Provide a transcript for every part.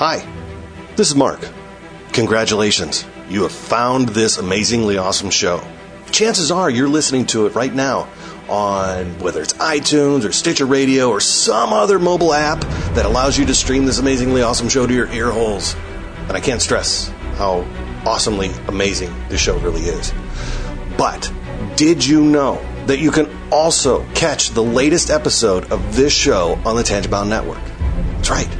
Hi, this is Mark. Congratulations, you have found this amazingly awesome show. Chances are you're listening to it right now on whether it's iTunes or Stitcher Radio or some other mobile app that allows you to stream this amazingly awesome show to your ear holes. And I can't stress how awesomely amazing this show really is. But did you know that you can also catch the latest episode of this show on the Tangibound Network? That's right.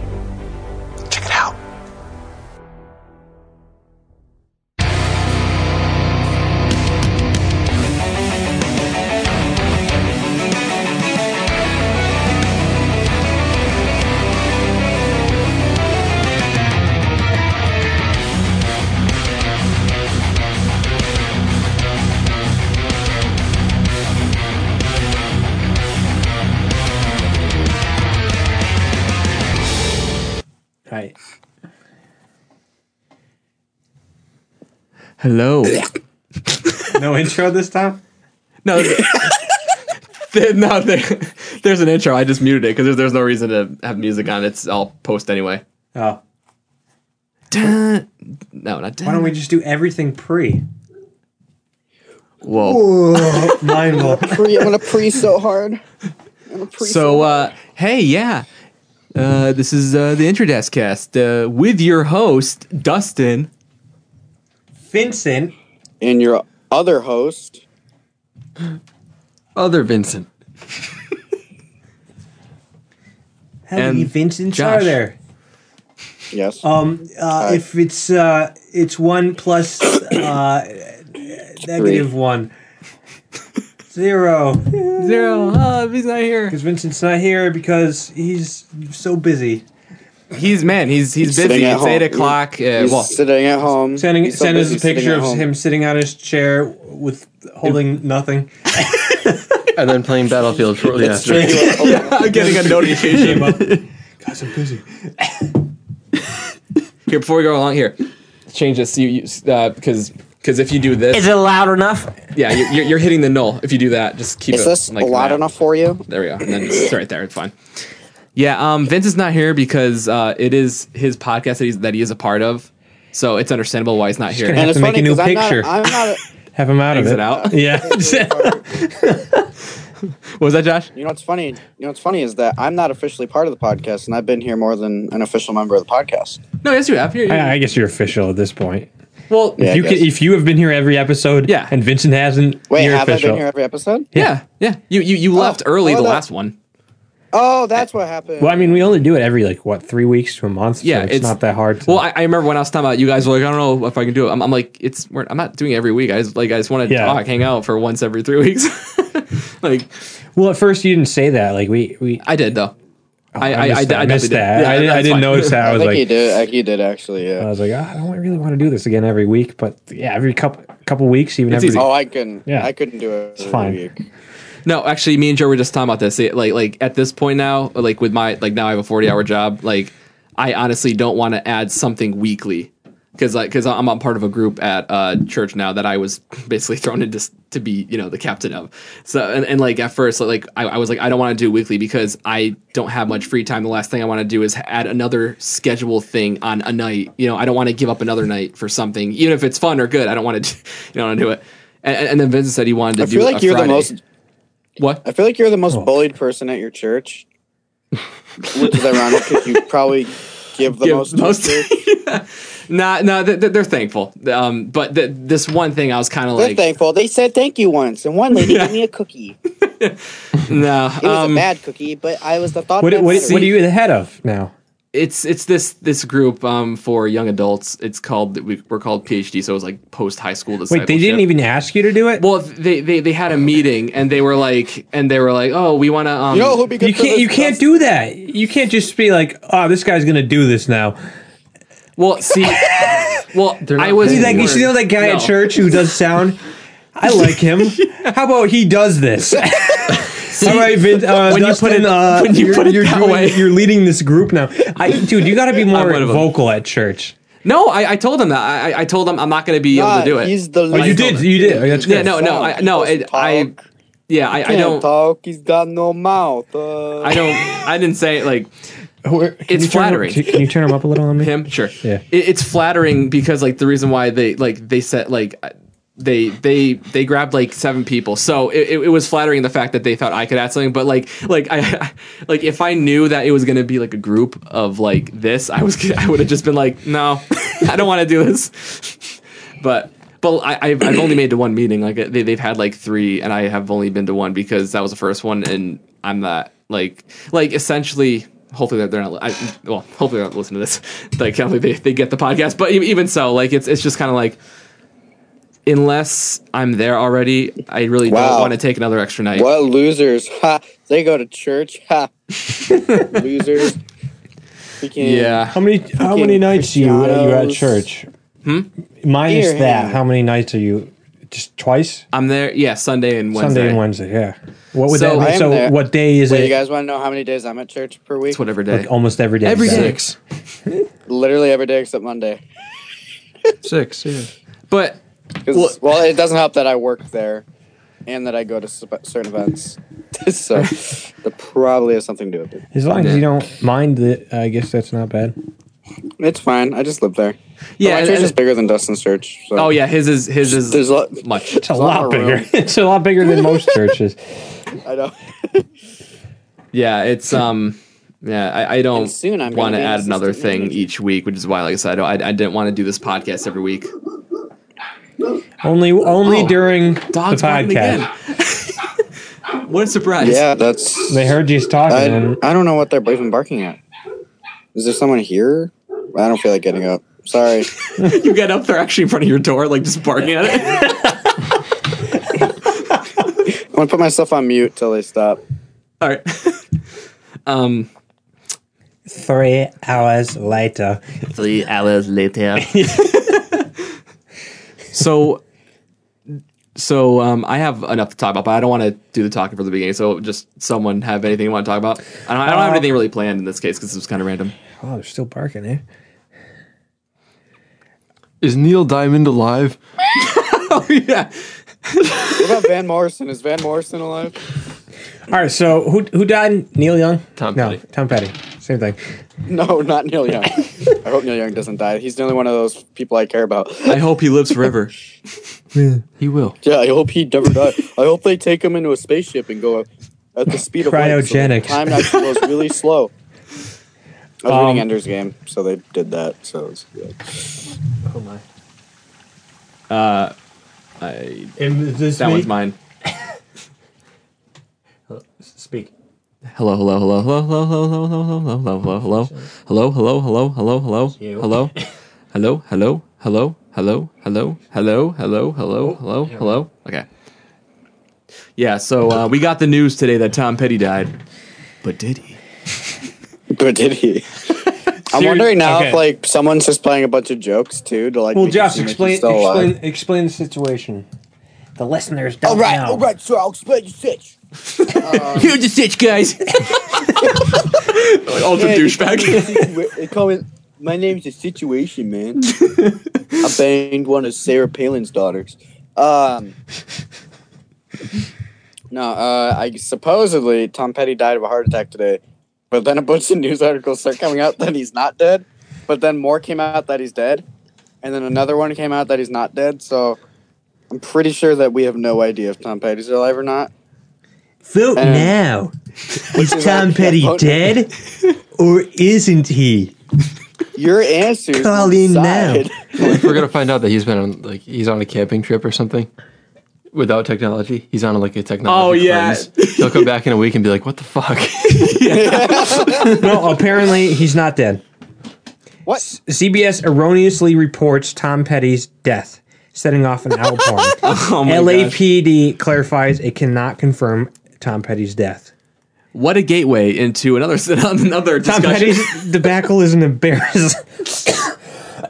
Hello. No intro this time? No, th- th- no. There, there's an intro. I just muted it because there's, there's no reason to have music on. It's all post anyway. Oh. Dun. No, not dun. Why don't we just do everything pre? Whoa. Mine will. Pre, I'm gonna pre so hard. I'm gonna pre So, uh, hey, yeah. Uh, this is uh, the Introdesk cast uh, with your host, Dustin. Vincent. and your other host. Other Vincent. How And many Vincents Josh. are there? Yes. Um, uh, Hi. if it's uh, it's one plus uh, negative one. Zero. Zero. Oh, he's not here. Because Vincent's not here because he's so busy. He's man. He's he's Sitting busy. at It's home. eight o'clock. Uh, He's well, sitting at home. Sending He's so send us a picture of home. him sitting on his chair with holding nothing. and then playing Battlefield shortly It's after. straight up- I'm getting a notification. Guys, I'm busy. Here, before we go along, here, change this. You, you uh, because because if you do this, Is it loud enough? yeah, you're, you're, you're hitting the null. If you do that, just keep Is it this like loud that. enough for you? There we go. And then it's right there. It's fine. Yeah, um, Vince is not here because uh, it is his podcast that he's that he is a part of. So it's understandable why he's not here. gonna And Have it's to make funny a new 'cause I'm not. picture. I'm not. Have him out of Exit it. out. Yeah. What was that, Josh? You know what's funny? You know what's funny is that I'm not officially part of the podcast, and I've been here more than an official member of the podcast. No, yes, you have. You're, I, I guess you're official at this point. well, Yeah. If you, can, if you have been here every episode, Yeah. and Vincent hasn't, Wait, you're have official. I been here every episode? yeah, yeah. You you, you left early oh, the that- last one. Oh, that's what happened. Well, I mean, we only do it every like what three weeks to a month. Yeah, so it's, it's- not that hard. To, Well, I, I remember when I was talking about it, you guys were like, I don't know if I can do it. I'm, I'm like, it's we're, I'm not doing it every week. I just like I just want to Yeah. talk, hang out for once every three weeks. like well, at first you didn't say that. Like we, we I did though. I, I missed that. I missed that. did. Yeah, I, didn't- I that's didn't notice that. I I was think like, he did. I, he did actually. I was like, ah, I don't really want to do this again every week, but yeah, every couple couple weeks, even It's every. easy. Oh, I couldn't. Yeah. I couldn't do it. It's fine. Week. No, actually, me and Joe were just talking about this. Like, like at this point now, like with my like now I have a forty hour job. Like, I honestly don't want to add something weekly because like because I'm a part of a group at uh, church now that I was basically thrown into s- to be you know the captain of. So and, and like at first like I, I was like I don't want to do weekly because I don't have much free time. The last thing I want to do is add another schedule thing on a night. You know I don't want to give up another night for something even if it's fun or good. I don't want to you know want to do it. And, and then Vincent said he wanted to I do. feel like a you're Friday. the most. What I feel like you're the most Oh. bullied person at your church, which is ironic because you probably give the give most. the to most. your church. nah, nah, they- they're thankful. Um, but th- this one thing, I was kind of like, thankful. They said thank you once, and one lady gave me a cookie. no. It was Um, a bad cookie, but I was the thought. what, what, what are you the head of now? It's it's this this group um for young adults. It's called we, we're called PhD, so it was like post high school discipleship. Wait, they didn't even ask you to do it. Well, they, they they had a meeting and they were like, and they were like, oh, we want to. Um, You know be you can't. this You can't do that. You can't just be like, oh, this guy's gonna do this now. well, see, Well, They're I was. Like, you see, know that guy No. at church who does sound? I like him. How about he does this? All right, Vin, uh, When you put it- uh, when you you're, put it you're that doing- way. you're leading this group now. I, dude, you got to be more one of 'em. vocal at church. No, I, I told him that. I, I- I told him I'm not going to be able to do it. He's the Oh, you did, you did. Oh, that's yeah, good. no, no, I, no. It, I, yeah, I, I don't. talk. He's got no mouth. Uh, I don't. I didn't say it like Where- It's you turn him- flattering. Can, can you turn him up a little on me? him. Sure. Yeah. It, it's flattering because like the reason why they like they said like they they they grabbed like seven people, so it, it, it was flattering the fact that they thought I could add something. But like like I like if I knew that it was gonna be like a group of like this, I was I would have just been like, no, I don't want to do this. but but I, I've I've only made to one meeting. Like they they've had like three, and I have only been to one because that was the first one, and I'm not like like essentially. Hopefully they're, they're not. I, well, hopefully they're not listening to this. Like, hopefully they, they get the podcast. But even so, like it's it's just kind of like, unless I'm there already, I really don't want to take another extra night. What losers? Ha! They go to church. Ha! losers. Freaking- Yeah, How many how many nights are you, are you at church? Hmm? Minus Here, that, here. how many nights are you? Just twice? I'm there. Yeah, Sunday and Wednesday. Sunday and Wednesday, yeah. What would So- that be? So there. what day is Wait, it? you guys want to know how many days I'm at church per week? It's whatever day. Like almost every day. Every is that- day. Six. Literally every day except Monday. Six, yeah. But 'Cause- Well- well, it doesn't help that I work there, and that I go to sp- certain events. so that probably has something to do with it. As long as you don't mind it, I guess that's not bad. It's fine. I just live there. yeah, Yeah, my church is bigger than Dustin's church. So. oh yeah, his is his is There's a lot. much. It's a a lot lot bigger. it's a lot bigger than most churches. I know. Yeah, it's um. Yeah, I, I don't soon I'm want to add another thing each week, which is why, like I said, I, don't- I, I didn't want to do this podcast every week. Only only Oh, during Dogs the podcast. what a surprise! yeah, that's. They heard you talking. I, and I don't know what they're even barking at. Is there someone here? I don't feel like getting up. Sorry. you get up there actually in front of your door, like just barking at it. I'm gonna put myself on mute till they stop. All right. um. Three hours later. Three hours later. So, so um, I have enough to talk about, but I don't want to do the talking from the beginning. So, just someone have anything you want to talk about? I don't, I don't have Uh, anything really planned in this case because it was kind of random. Oh, they're still barking, eh? Is Neil Diamond alive? oh yeah. What about Van Morrison? Is Van Morrison alive? All right, so who who died? Neil Young? Tom no, Petty. Tom Petty. Same thing. No, not Neil Young. I hope Neil Young doesn't die. He's the only one of those people I care about. I hope he lives forever. He will. Yeah, I hope he never dies. I hope they take him into a spaceship and go at the speed of light. so the time actually goes really slow. I was Um, reading Ender's Game, so they did that. So it's good. Oh my. Uh, I, And this that one's mine. Speak. Hello, hello, hello, hello, hello, hello, hello, hello, hello, hello, hello, hello, hello, hello, hello, You. hello, hello, hello, hello, hello, hello, hello, hello, hello, hello, hello. Okay. Yeah, so uh, we got the news today that Tom Petty died, but did he? But did he? I'm wondering now okay. if like someone's just playing a bunch of jokes too to like. Well, Josh, seem explain alive. explain explain the situation. The listeners don't All right, know. all right, so I'll explain the sitch. Here's the stitch, guys. Ultra Yeah, douchebag. They call it. My name's the Situation Man. I banged one of Sarah Palin's daughters. Um. No, uh, I supposedly Tom Petty died of a heart attack today, but then a bunch of news articles start coming out that he's not dead. But then more came out that he's dead, and then another one came out that he's not dead. So I'm pretty sure that we have no idea if Tom Petty's alive or not. Vote Um, now. Is is Tom Petty dead or isn't he? Your answer. Call in now. decide. We're gonna find out that he's been on like he's on a camping trip or something without technology, he's on like a technology. Oh, yeah. cleanse. He'll come back in a week and be like, "What the fuck?" No, apparently he's not dead. What? CBS erroneously reports Tom Petty's death, setting off an outpouring. Oh my gosh. LAPD clarifies it cannot confirm Tom Petty's death. What a gateway into another another Tom discussion. Petty's debacle is an embarrassment.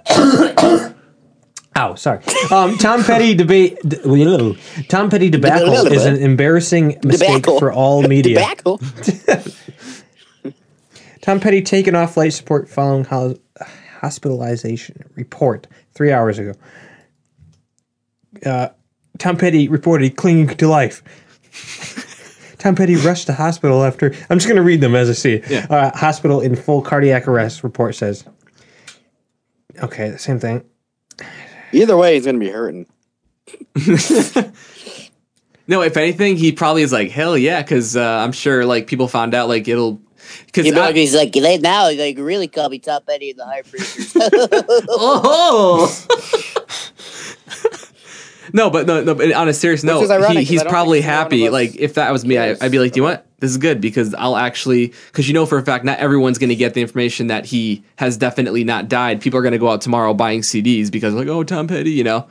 Ow, sorry. Um, Tom Petty debate. d- Tom Petty debacle is an embarrassing mistake Debacle. for all media. Tobacco. Tom Petty taken off life support following ho- hospitalization. Report three hours ago. Uh, Tom Petty reported clinging to life. Tom Petty rushed to hospital after. I'm just going to read them as I see it. Yeah. Uh, hospital in full cardiac arrest. Report says. Okay, same thing. Either way, he's gonna be hurting. No, if anything, he probably is like hell yeah, because uh, I'm sure like people found out like it'll because He'd be he's like, they now like really call me Top Eddie in the High Heartbreakers. oh. no, but no, no. But on a serious note, ironic, he, 'cause he's probably think either one happy. Like if that was me, I, I'd be like, do you want? This is good because I'll actually because you know for a fact not everyone's going to get the information that he has definitely not died. People are going to go out tomorrow buying CDs because like oh Tom Petty, you know,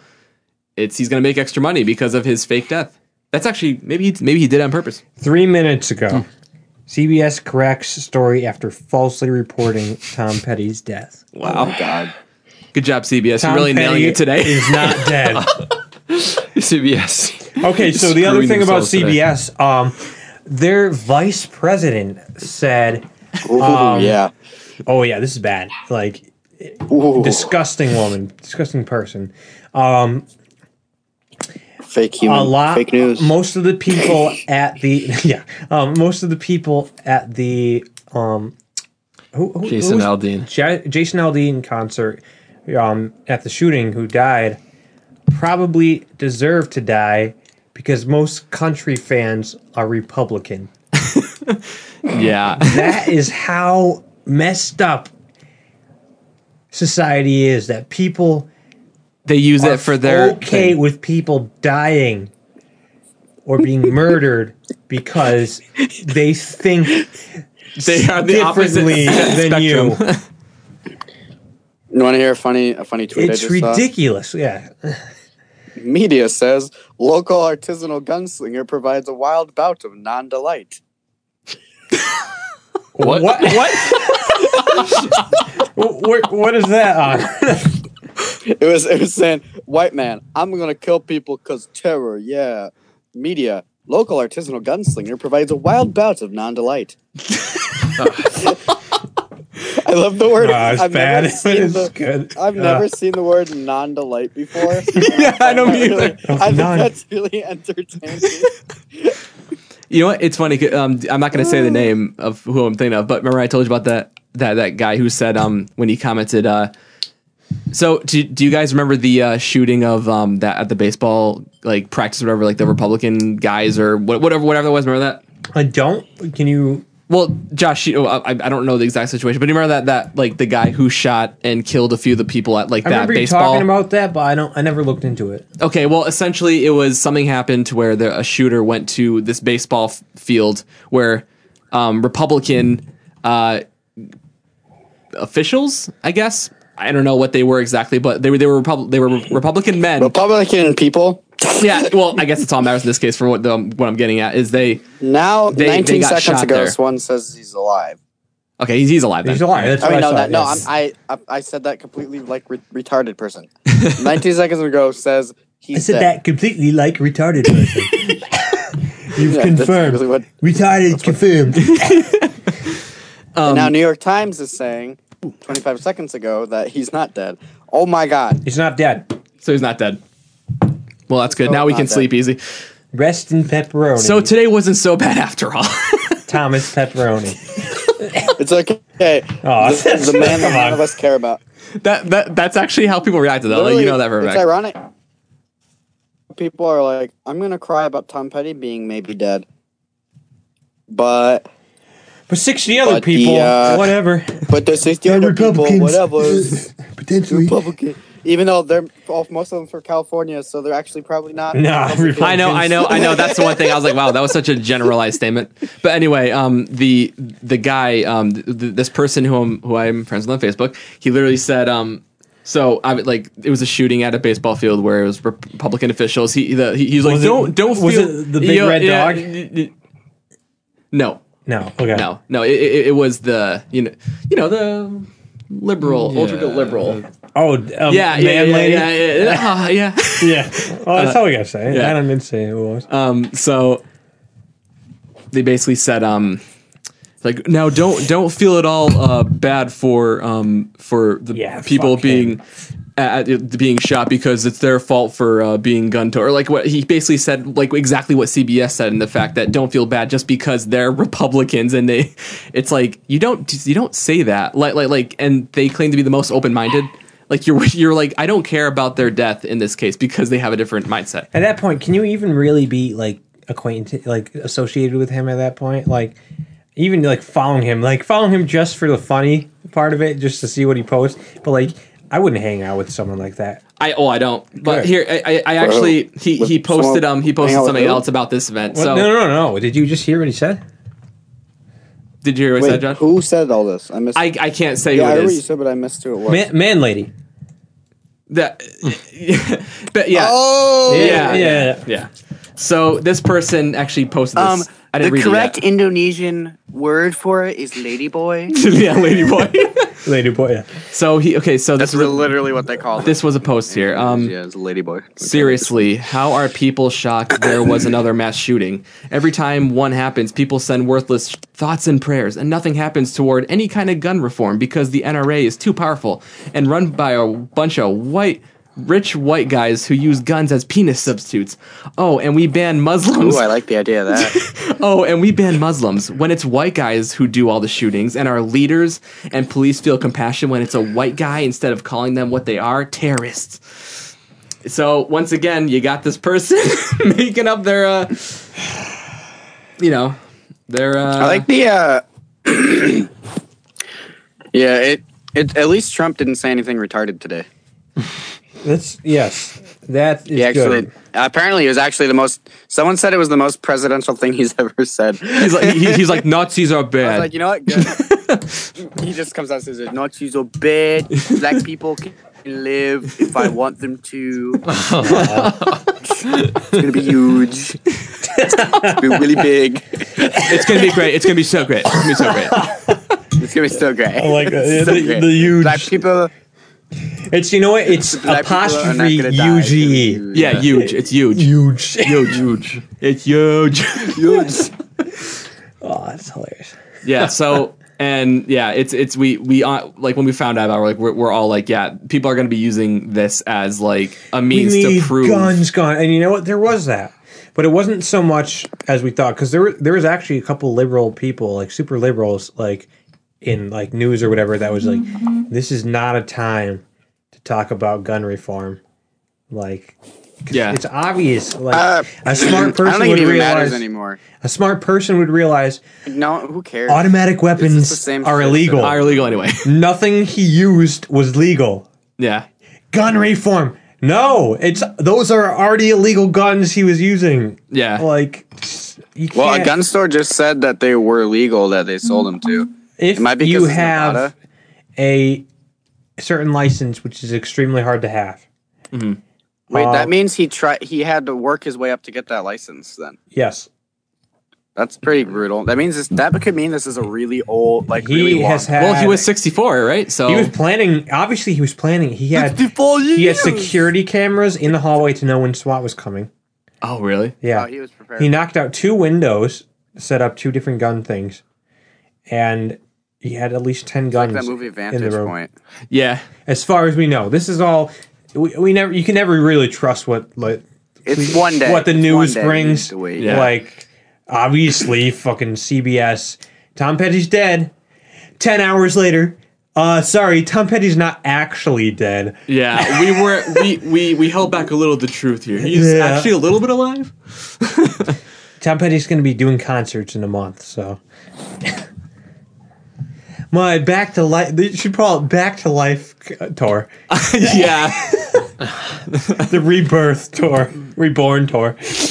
it's he's going to make extra money because of his fake death. That's actually maybe he, maybe he did on purpose. Three minutes ago, hmm. CBS corrects story after falsely reporting Tom Petty's death. Wow, Oh God. good job CBS. Tom You're really Petty nailing it today. Is not dead. CBS. Okay, so the other thing about themselves today. CBS, um, their vice president said, Ooh, Um, yeah. "Oh yeah, this is bad. Like Ooh, disgusting woman, disgusting person." Um, fake human. a lot. Fake news. Most of the people at the yeah, um, most of the people at the um, who, who, Jason who Aldean. Ja- Jason Aldean concert um, at the shooting who died probably deserve to die because most country fans are Republican. yeah, That is how messed up society is. That people they use are it for their okay thing. with people dying or being murdered because they think They are the opposite differently than you. spectrum. You want to hear a funny a funny tweet? It's I just saw? ridiculous. Yeah. Media says local artisanal gunslinger provides a wild bout of non-delight. What? What? what, what is that on? It was it was saying white man, I'm gonna kill people cause terror. Yeah, media. Local artisanal gunslinger provides a wild bout of non-delight. I love the word. It's I've bad, never seen it's the, good. I've Uh, never seen the word non-delight before. yeah, I don't Really- either. I think Non- that's really entertaining. You know what? It's funny. Um, I'm not going to say the name of who I'm thinking of, but remember I told you about that that that guy who said um when he commented. Uh, so do, do you guys remember the uh, shooting of um that at the baseball like practice whatever like the Republican guys or what, whatever whatever it was? Remember that? I don't. Can you? Well, Josh, you, I, I don't know the exact situation, but you remember that that like the guy who shot and killed a few of the people at like I that remember you baseball? talking about that, but I don't. I never looked into it. Okay, well, essentially, it was something happened to where the, a shooter went to this baseball f- field where um, Republican uh, officials, I guess, I don't know what they were exactly, but they were they were Repub- they were Republican men. Republican people. yeah, well, I guess it's all matters in this case for what the, um, what I'm getting at is they. Now, They- 19 they got seconds shot ago, there. Swan says he's alive. Okay, he's, he's alive. Then. He's alive. That's I what mean, no, saw, that, no, yes. I'm, I, I I said that completely like re- retarded person. 19 seconds ago says he's I said dead. that completely like retarded person. You've Yeah, confirmed. really what- retarded confirmed. Um, and now New York Times is saying 25 seconds ago that he's not dead. Oh my God. He's not dead. So he's not dead. Well, that's good. So now we can dead. sleep easy. Rest in pepperoni. So today wasn't so bad after all. Thomas Pepperoni. It's okay. Aw, the, the man that come none of us care about. that that that's actually how people react to that. Like, you know that for a It's fact. ironic. People are like, I'm going to cry about Tom Petty being maybe dead. But But 60 other But the, people, uh, whatever. but the 60 other people, Republicans. whatever. Potentially. Republican. Even though they're all, most of them from California, so they're actually probably not. Nah, Republican. I know, I know, I know. That's the one thing I was like, wow, that was such a generalized statement. But anyway, um, the the guy, um, th- th- this person who I'm who I'm friends with on Facebook, he literally said, um, so I would like it was a shooting at a baseball field where it was Republican officials. He the, he, he was like, it- don't don't was feel it the big red dog? y- y- No, No, okay. no, no. It, it, it was the you know you know the liberal, ultra liberal. Oh, um, Yeah, yeah, man, yeah, lady. yeah, yeah, yeah. Ah, yeah. Yeah. Oh, that's all we gotta say. yeah. I don't need to say it was. Um, so they basically said, um, like now don't don't feel at all uh, bad for um for the Yeah, people being at, at- being shot because it's their fault for uh, being gunned to or like what he basically said like exactly what CBS said in the fact that don't feel bad just because they're Republicans and they it's like you don't you don't say that like like like and they claim to be the most open minded like you're you're like I don't care about their death in this case because they have a different mindset. At that point, can you even really be like acquainted, like associated with him at that point? Like, even like following him, like following him just for the funny part of it, just to see what he posts. But like, I wouldn't hang out with someone like that. I oh I don't. But Good. here I, I, I actually he, he posted someone um he posted hang out with something else about this event. What? So no, no, no, no. Did you just hear what he said? Did you hear what I Wait, said, John? who said all this? I missed. I, I can't say yeah, I who heard it what you is. said, but I missed who it was. Man, man lady. That but yeah. oh, yeah, yeah, yeah, yeah. yeah. So this person actually posted this. Um, I the didn't read correct it yet. Indonesian word for it is ladyboy. yeah, lady boy. Lady boy. Yeah. so he okay. So That's this was literally what they call this was a post here. Um, yeah, it's ladyboy. Seriously, how are people shocked there was another mass shooting? Every time one happens, people send worthless thoughts and prayers, and nothing happens toward any kind of gun reform because the NRA is too powerful and run by a bunch of white, rich white guys who use guns as penis substitutes. Oh, and we ban Muslims. Ooh, I like the idea of that. Oh, and we ban Muslims when it's white guys who do all the shootings, and our leaders and police feel compassion when it's a white guy instead of calling them what they are terrorists. So once again, you got this person making up their, uh, you know, their. Uh, I like the. uh Yeah, it. It at least Trump didn't say anything retarded today. That's yes. That is He actually, good. apparently, it was actually the most. Someone said it was the most presidential thing he's ever said. he's like, he- he's like Nazis are I was bad. like, you know what? Good. he just comes out and says, "Nazis are bad. Black people can live if I want them to. it's gonna be huge. It's gonna be really big. it's gonna be great. It's gonna be so great. It's gonna be so great. It's gonna be so great. I like that. So The- great. the huge- Black people. It's you know what? It's Black people are not apostrophe gonna die. It's gonna be UG. huge. Yeah, huge. It's huge. Huge. Huge. Huge. It's huge. Huge. Oh, that's hilarious. yeah so and yeah it's it's we we uh, like when we found out about it, we're like we're, we're all like yeah people are going to be using this as like a We means need to prove guns gone, and you know what? There was that, but it wasn't so much as we thought because there were there was actually a couple liberal people, like super liberals, like in like news or whatever, that was like, this is not a time to talk about gun reform, like Yeah. it's obvious. Like Uh, a smart I don't person think would it even matters realize. anymore. A smart person would realize No, who cares? automatic weapons are illegal. are illegal anyway Nothing he used was legal. yeah gun reform. No, it's those are already illegal guns he was using. yeah Like, you can't, Well, a gun store just said that they were legal that they sold them to. If It might be you have a certain license, which is extremely hard to have. Wait, Uh, that means he tried. He had to work his way up to get that license. Then Yes, that's pretty brutal. That means this, that could mean this is a really old, like he really has had. well he was 64 right so He was planning. Obviously, he was planning. He had. 54 He had security cameras in the hallway to know when SWAT was coming. oh really Yeah, Oh, he was prepared. he knocked out two windows, set up two different gun things, and he had at least ten guns that movie in the Vantage room. Point. yeah as far as we know. This is all we, we never. You can never really trust what like It's one day. what the news one day. brings. You need to wait. Yeah. Like obviously, fucking CBS. Tom Petty's dead. Ten hours later. Uh, sorry, Tom Petty's not actually dead. yeah we were we we we held back a little of the truth here he's Yeah. actually a little bit alive Tom Petty's going to be doing concerts in a month, so. My back to life. They should call it back to life tour, yeah the rebirth tour, reborn tour.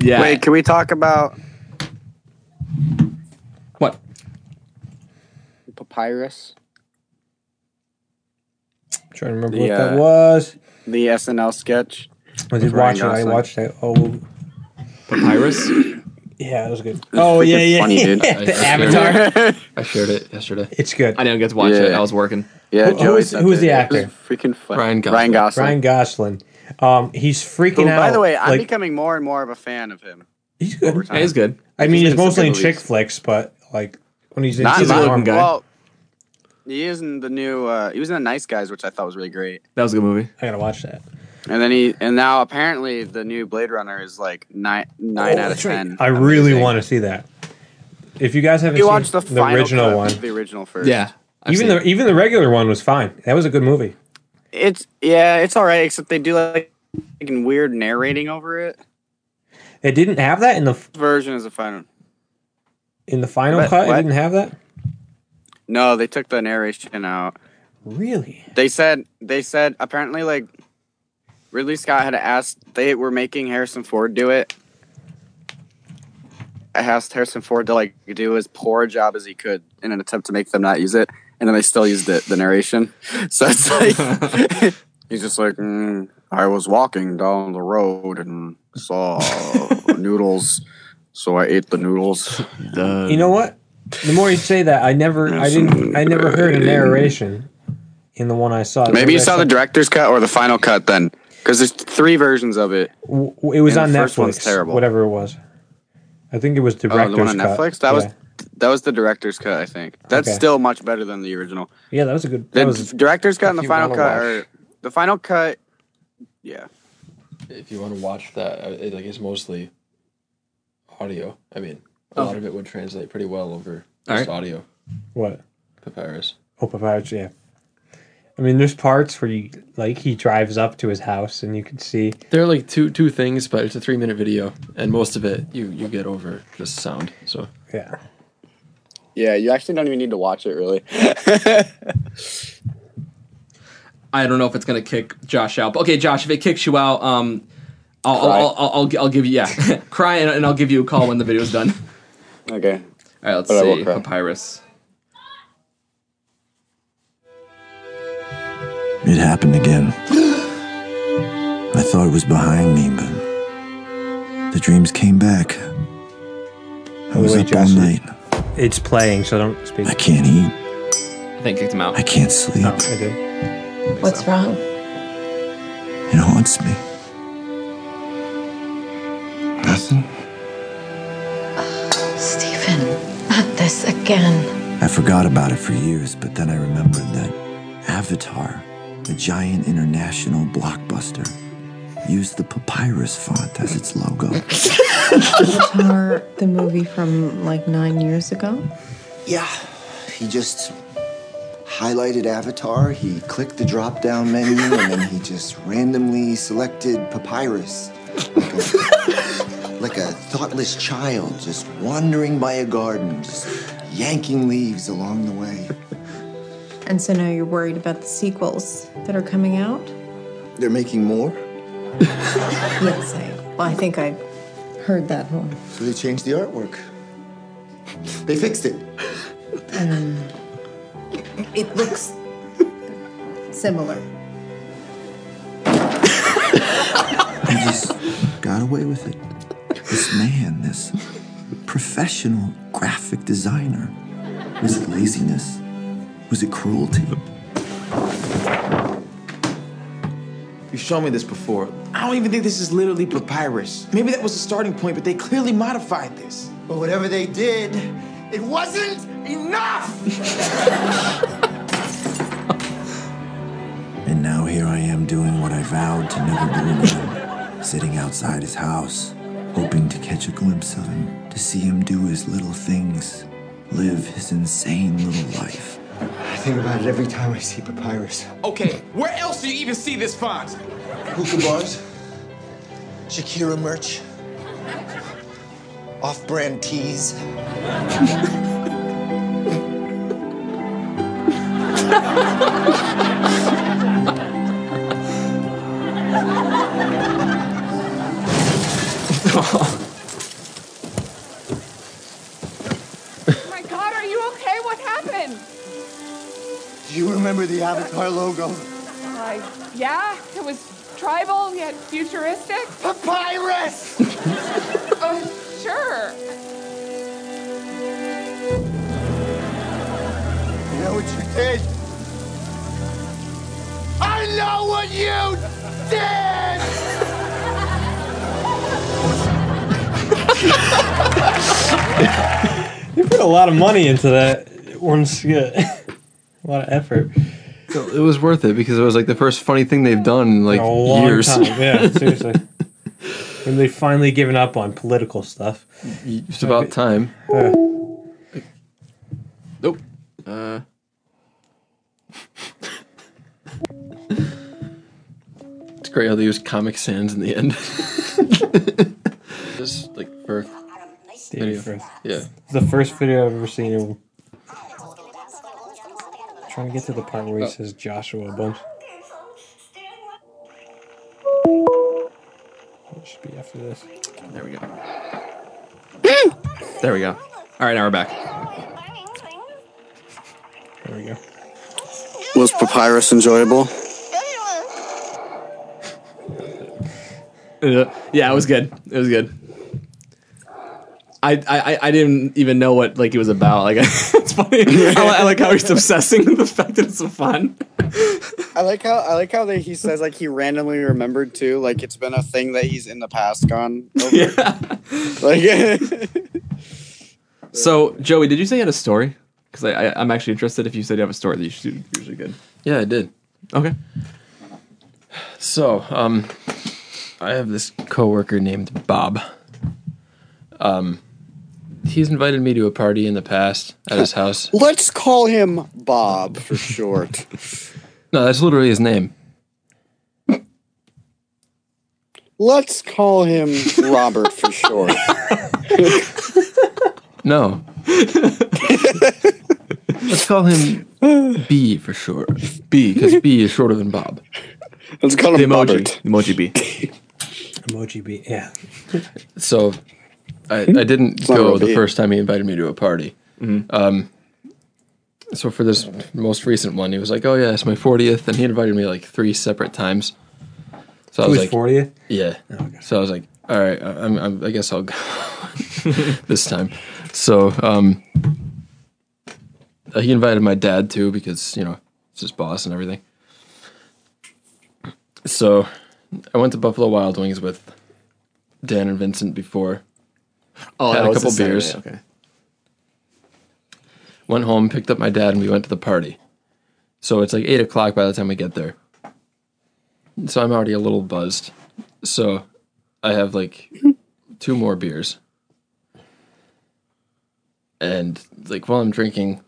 yeah Wait, can we talk about what Papyrus, I'm trying to remember The, what that uh, was. the SNL sketch? I did watch it. I watched it. Oh, papyrus Yeah, it was good. Oh yeah, yeah, funny, dude. yeah. The Avatar. I shared it yesterday. It's good. I didn't get to watch it. Yeah. I was working. Yeah, Who- Joey who's- sent who's the actor? Freaking fun. Ryan Gosling. Ryan Gosling. Ryan Gosling. Um, he's freaking Who, out. by the way, I'm like, becoming more and more of a fan of him. he's good. Yeah, he's good. I mean, He's he's in some mostly in chick flicks, but like when he's in Not He's a good guy. Well, he is in the new. Uh, he was in the Nice Guys, which I thought was really great. That was a good movie. I gotta watch that. And then he, and now apparently the new Blade Runner is like nine nine Oh, out of that's right. ten. I really want to see that. If you guys haven't You seen watched the, the final original one, the original first. Yeah. I've even seen the even the regular one was fine. That was a good movie. it's yeah, it's all right. Except they do like fucking weird narrating over it. It didn't have that in the Version is the final. in the final What- cut. what? It didn't have that. No, they took the narration out. Really? They said they said apparently like Ridley Scott had asked they were making Harrison Ford do it. I asked Harrison Ford to like do as poor a job as he could in an attempt to make them not use it, and then they still used it, the narration. So it's like he's just like, mm, I was walking down the road and saw noodles, so I ate the noodles. You know what? The more you say that, I never, I didn't, I never heard a narration in the one I saw. Maybe you saw the director's cut or the final cut then, because there's three versions of it. It was and on the first Netflix. one's terrible. Whatever it was. I think it was director's Oh, the one on cut. Netflix? That was that was the director's cut, I think. That's Okay. still much better than the original. yeah, that was a good. The was director's cut and the final cut watch- are the final cut. Yeah, If you want to watch that, uh, it, like it's mostly audio. I mean, a Okay. lot of it would translate pretty well over All just right. audio. what? Papyrus. Oh, Papyrus, yeah. I mean, there's parts where you like he drives up to his house and you can see. There are like two two things, but it's a three minute video, and most of it you you get over just sound. So Yeah. yeah. You actually don't even need to watch it really. I don't know if it's gonna kick Josh out. But okay, Josh, if it kicks you out, um, I'll I'll, I'll, I'll, I'll, I'll give you yeah, cry and, and I'll give you a call when the video's done. okay. All right, let's But I will see cry. Papyrus. It happened again. I thought it was behind me, but the dreams came back. I was way, up all night. It's playing, so don't speak. I can't eat. I think kicked him out. I can't sleep. No, I did. What's wrong? It haunts me. Nothing. Oh, Stephen, not this again. I forgot about it for years, but then I remembered that Avatar, the giant international blockbuster, used the papyrus font as its logo. Avatar, the movie from like nine years ago. Yeah, he just highlighted Avatar, he clicked the drop down menu, and then he just randomly selected papyrus. Like a, like a thoughtless child just wandering by a garden, just yanking leaves along the way. And so now you're worried about the sequels that are coming out? They're making more, Yes, I. Well, I think I heard that one. so they changed the artwork. They fixed it. And um it looks similar. He just got away with it. This man, this professional graphic designer. Was it laziness? Was it cruelty? You've shown me this before. I don't even think this is literally papyrus. Maybe that was the starting point, but they clearly modified this. But whatever they did, it wasn't enough! and now here I am doing what I vowed to never do again. Sitting outside his house, hoping to catch a glimpse of him, to see him do his little things, live his insane little life. I think about it every time I see Papyrus. Okay, where else do you even see this font? Hookah bars, Shakira merch, off brand remember the Avatar logo? Uh, yeah, it was tribal yet futuristic. Papyrus! Oh, sure. You know what you did? I know what you did! You put a lot of money into that one skit. a lot of effort. So it was worth it because it was like the first funny thing they've done in like a long years. time. Yeah, seriously. and they finally given up on political stuff. It's about time. Yeah. Nope. Uh, It's great how they use Comic Sans in the end. Just like for video. Firth. Yeah. It's the first video I've ever seen. Trying to get to the part where he Oh. says Joshua a bunch. It should be after this. there we go. there we go. All right, now we're back. There we go. Was Papyrus enjoyable? Yeah, it was good. It was good. I, I I didn't even know what like it was about. Like it's funny. I, I like how he's obsessing with the fact that it's so fun. I like how I like how they, he says like he randomly remembered too. Like it's been a thing that he's in the past gone over. Like So Joey, did you say you had a story? Because I, I I'm actually interested. If you said you have a story, that you should usually good. Yeah, I did. Okay. So, um, I have this coworker named Bob. Um, he's invited me to a party in the past at his house. let's call him Bob for short. No, that's literally his name. let's call him Robert for short. No. Let's call him B for short. B, because B is shorter than Bob. Let's call The him emoji, Robert. emoji B. Emoji B. Yeah. So, I, I didn't not go the first time he invited me to a party. Um, so for this most recent one, he was like, "Oh yeah, it's my 40th," and he invited me like three separate times. So I was was like, 40th? Yeah. So I was like, all right, I- I'm, I'm, I guess I'll go this time. So um, he invited my dad too because you know it's his boss and everything. So I went to Buffalo Wild Wings with Dan and Vincent before. Oh, had a couple Saturday, beers. Okay. Went home, picked up my dad, and we went to the party. So it's like eight o'clock by the time we get there. So I'm already a little buzzed. So I have like two more beers. And like while I'm drinking,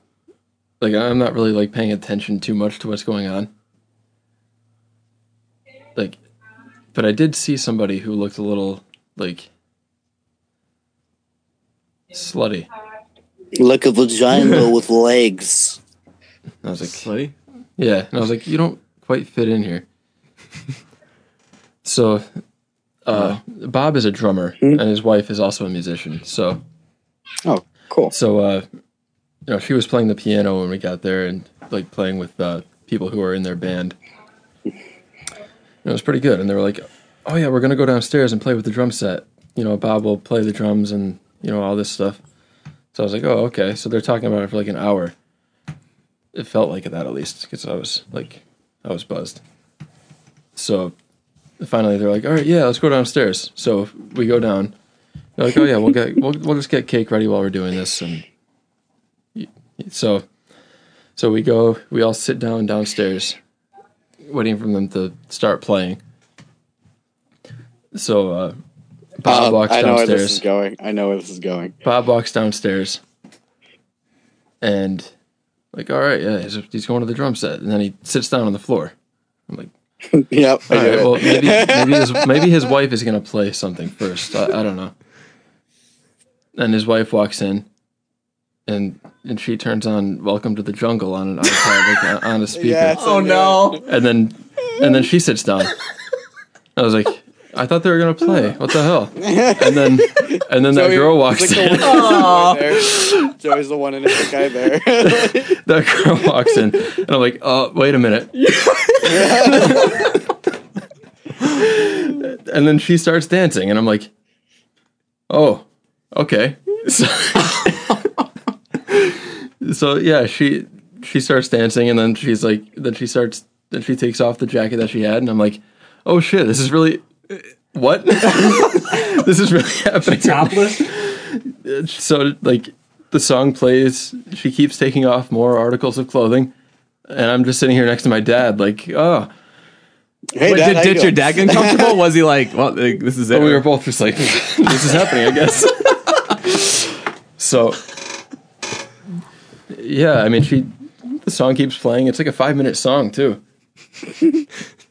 like I'm not really like paying attention too much to what's going on. Like but I did see somebody who looked a little like slutty. Like a vagina with legs. I was like, Slutty? Yeah, and I was like, you don't quite fit in here. so, uh, Bob is a drummer, and his wife is also a musician. So, oh, cool. So, uh, you know, she was playing the piano when we got there, and like playing with uh, people who are in their band. And it was pretty good, and they were like, "Oh yeah, we're gonna go downstairs and play with the drum set. You know, Bob will play the drums and you know all this stuff." So I was like, "Oh, okay." So they're talking about it for like an hour. It felt like that at least because I was like, I was buzzed. So finally, they're like, "All right, yeah, let's go downstairs." So we go down. They're like, "Oh yeah, we'll get we'll we'll just get cake ready while we're doing this." And so, so we go. We all sit down downstairs, waiting for them to start playing. So uh, Bob Uh, walks I know where downstairs. this is going. I know where this is going. Bob walks downstairs, and like, all right, yeah, he's, he's going to the drum set, and then he sits down on the floor. I'm like, yep. all I get right, it. well, maybe maybe his, maybe his wife is gonna play something first. I, I don't know. And his wife walks in, and and she turns on "Welcome to the Jungle" on an iPad, like on a speaker. Yeah, Oh, no. And then and then she sits down. I was like, I thought they were gonna play. What the hell? And then and then that Joey- girl walks it's like in. the one in there. Joey's the one in it, the guy there. that girl walks in, and I'm like, oh, wait a minute. and then she starts dancing, and I'm like, oh, okay. So, so yeah, she she starts dancing, and then she's like, then she starts, then she takes off the jacket that she had, and I'm like, oh shit, this is really what? this is really happening. Topless. So like, the song plays, she keeps taking off more articles of clothing, and I'm just sitting here next to my dad, like, oh. Hey, Wait, Dad, did, how you did your dad get uncomfortable? Was he like, well, like, this is it? But we were both just like, this is happening, I guess. so, yeah, I mean, she, the song keeps playing. It's like a five minute song, too.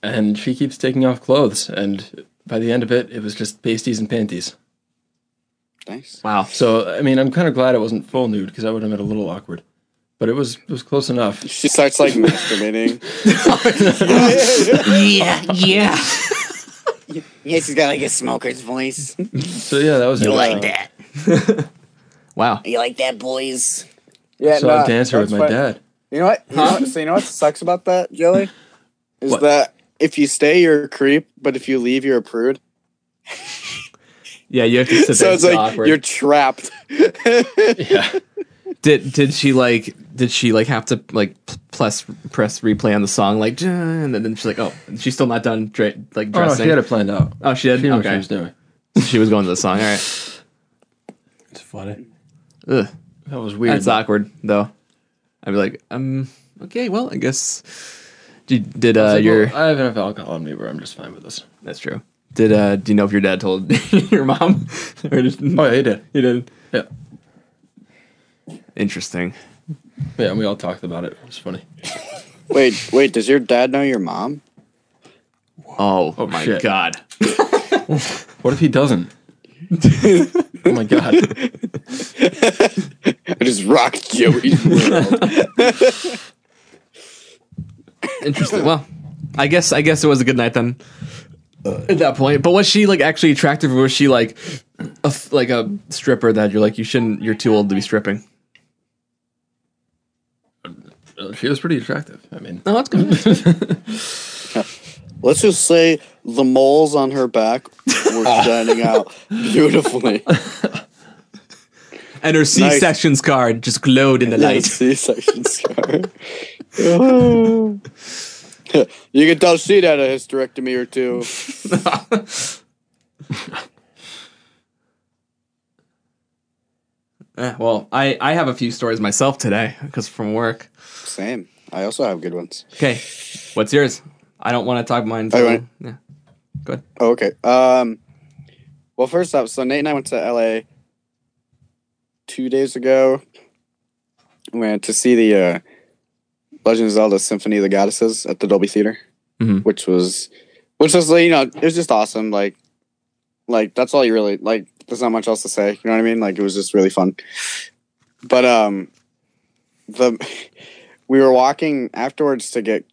And she keeps taking off clothes. And by the end of it, it was just pasties and panties. Nice. Wow. So, I mean, I'm kind of glad it wasn't full nude because that would have been a little awkward. But it was it was close enough. She starts like masturbating. yeah, yeah. yeah, she's got like a smoker's voice. So yeah, that was You like that? Wow. You like that, boys? Yeah, So no, I danced her with my fine. dad. You know what? You know what? So you know what sucks about that, Jelly? Is What? that if you stay, you're a creep, but if you leave, you're a prude. Yeah, you have to sit So there. it's It's like awkward. you're trapped. Yeah. Did did she like did she like have to like p- press press replay on the song like and then she's like oh she's still not done dra- like Oh, no, she had it planned out. oh she did She knew what she was doing. she was going to the song all right It's funny. Ugh. That was weird. that's awkward though I'd be like um okay well I guess did did I uh like, your well, I have enough alcohol in me where I'm just fine with this. that's true did uh do you know if your dad told your mom or just Oh yeah, he did. he did Yeah. interesting Yeah, and we all talked about it. It was funny. Wait, wait. Does your dad know your mom? oh, Oh, my shit. god What if he doesn't? oh my god. I just rocked Joey's world. Interesting. Well, I guess I guess it was a good night then. At that point, but was she like actually attractive, or was she like a f- like a stripper that you're like you shouldn't, you're too old to be stripping? She was pretty attractive. I mean, No, that's good. Let's just say the moles on her back were shining out beautifully. and her C sections card just glowed in the light. C-section scar. You can tell she'd had a hysterectomy or two. Eh, well, I I have a few stories myself today because from work. Same. I also have good ones. Okay, what's yours? I don't want to talk mine. Oh, right. yeah, go ahead. Oh, okay. Um. Well, first up, so Nate and I went to LA two days ago. We went to see the uh, Legend of Zelda: Symphony of the Goddesses at the Dolby Theater, Mhm. which was, which was you know, it was just awesome. Like, like that's all you really like. There's not much else to say. You know what I mean? Like, it was just really fun. But um, the we were walking afterwards to get.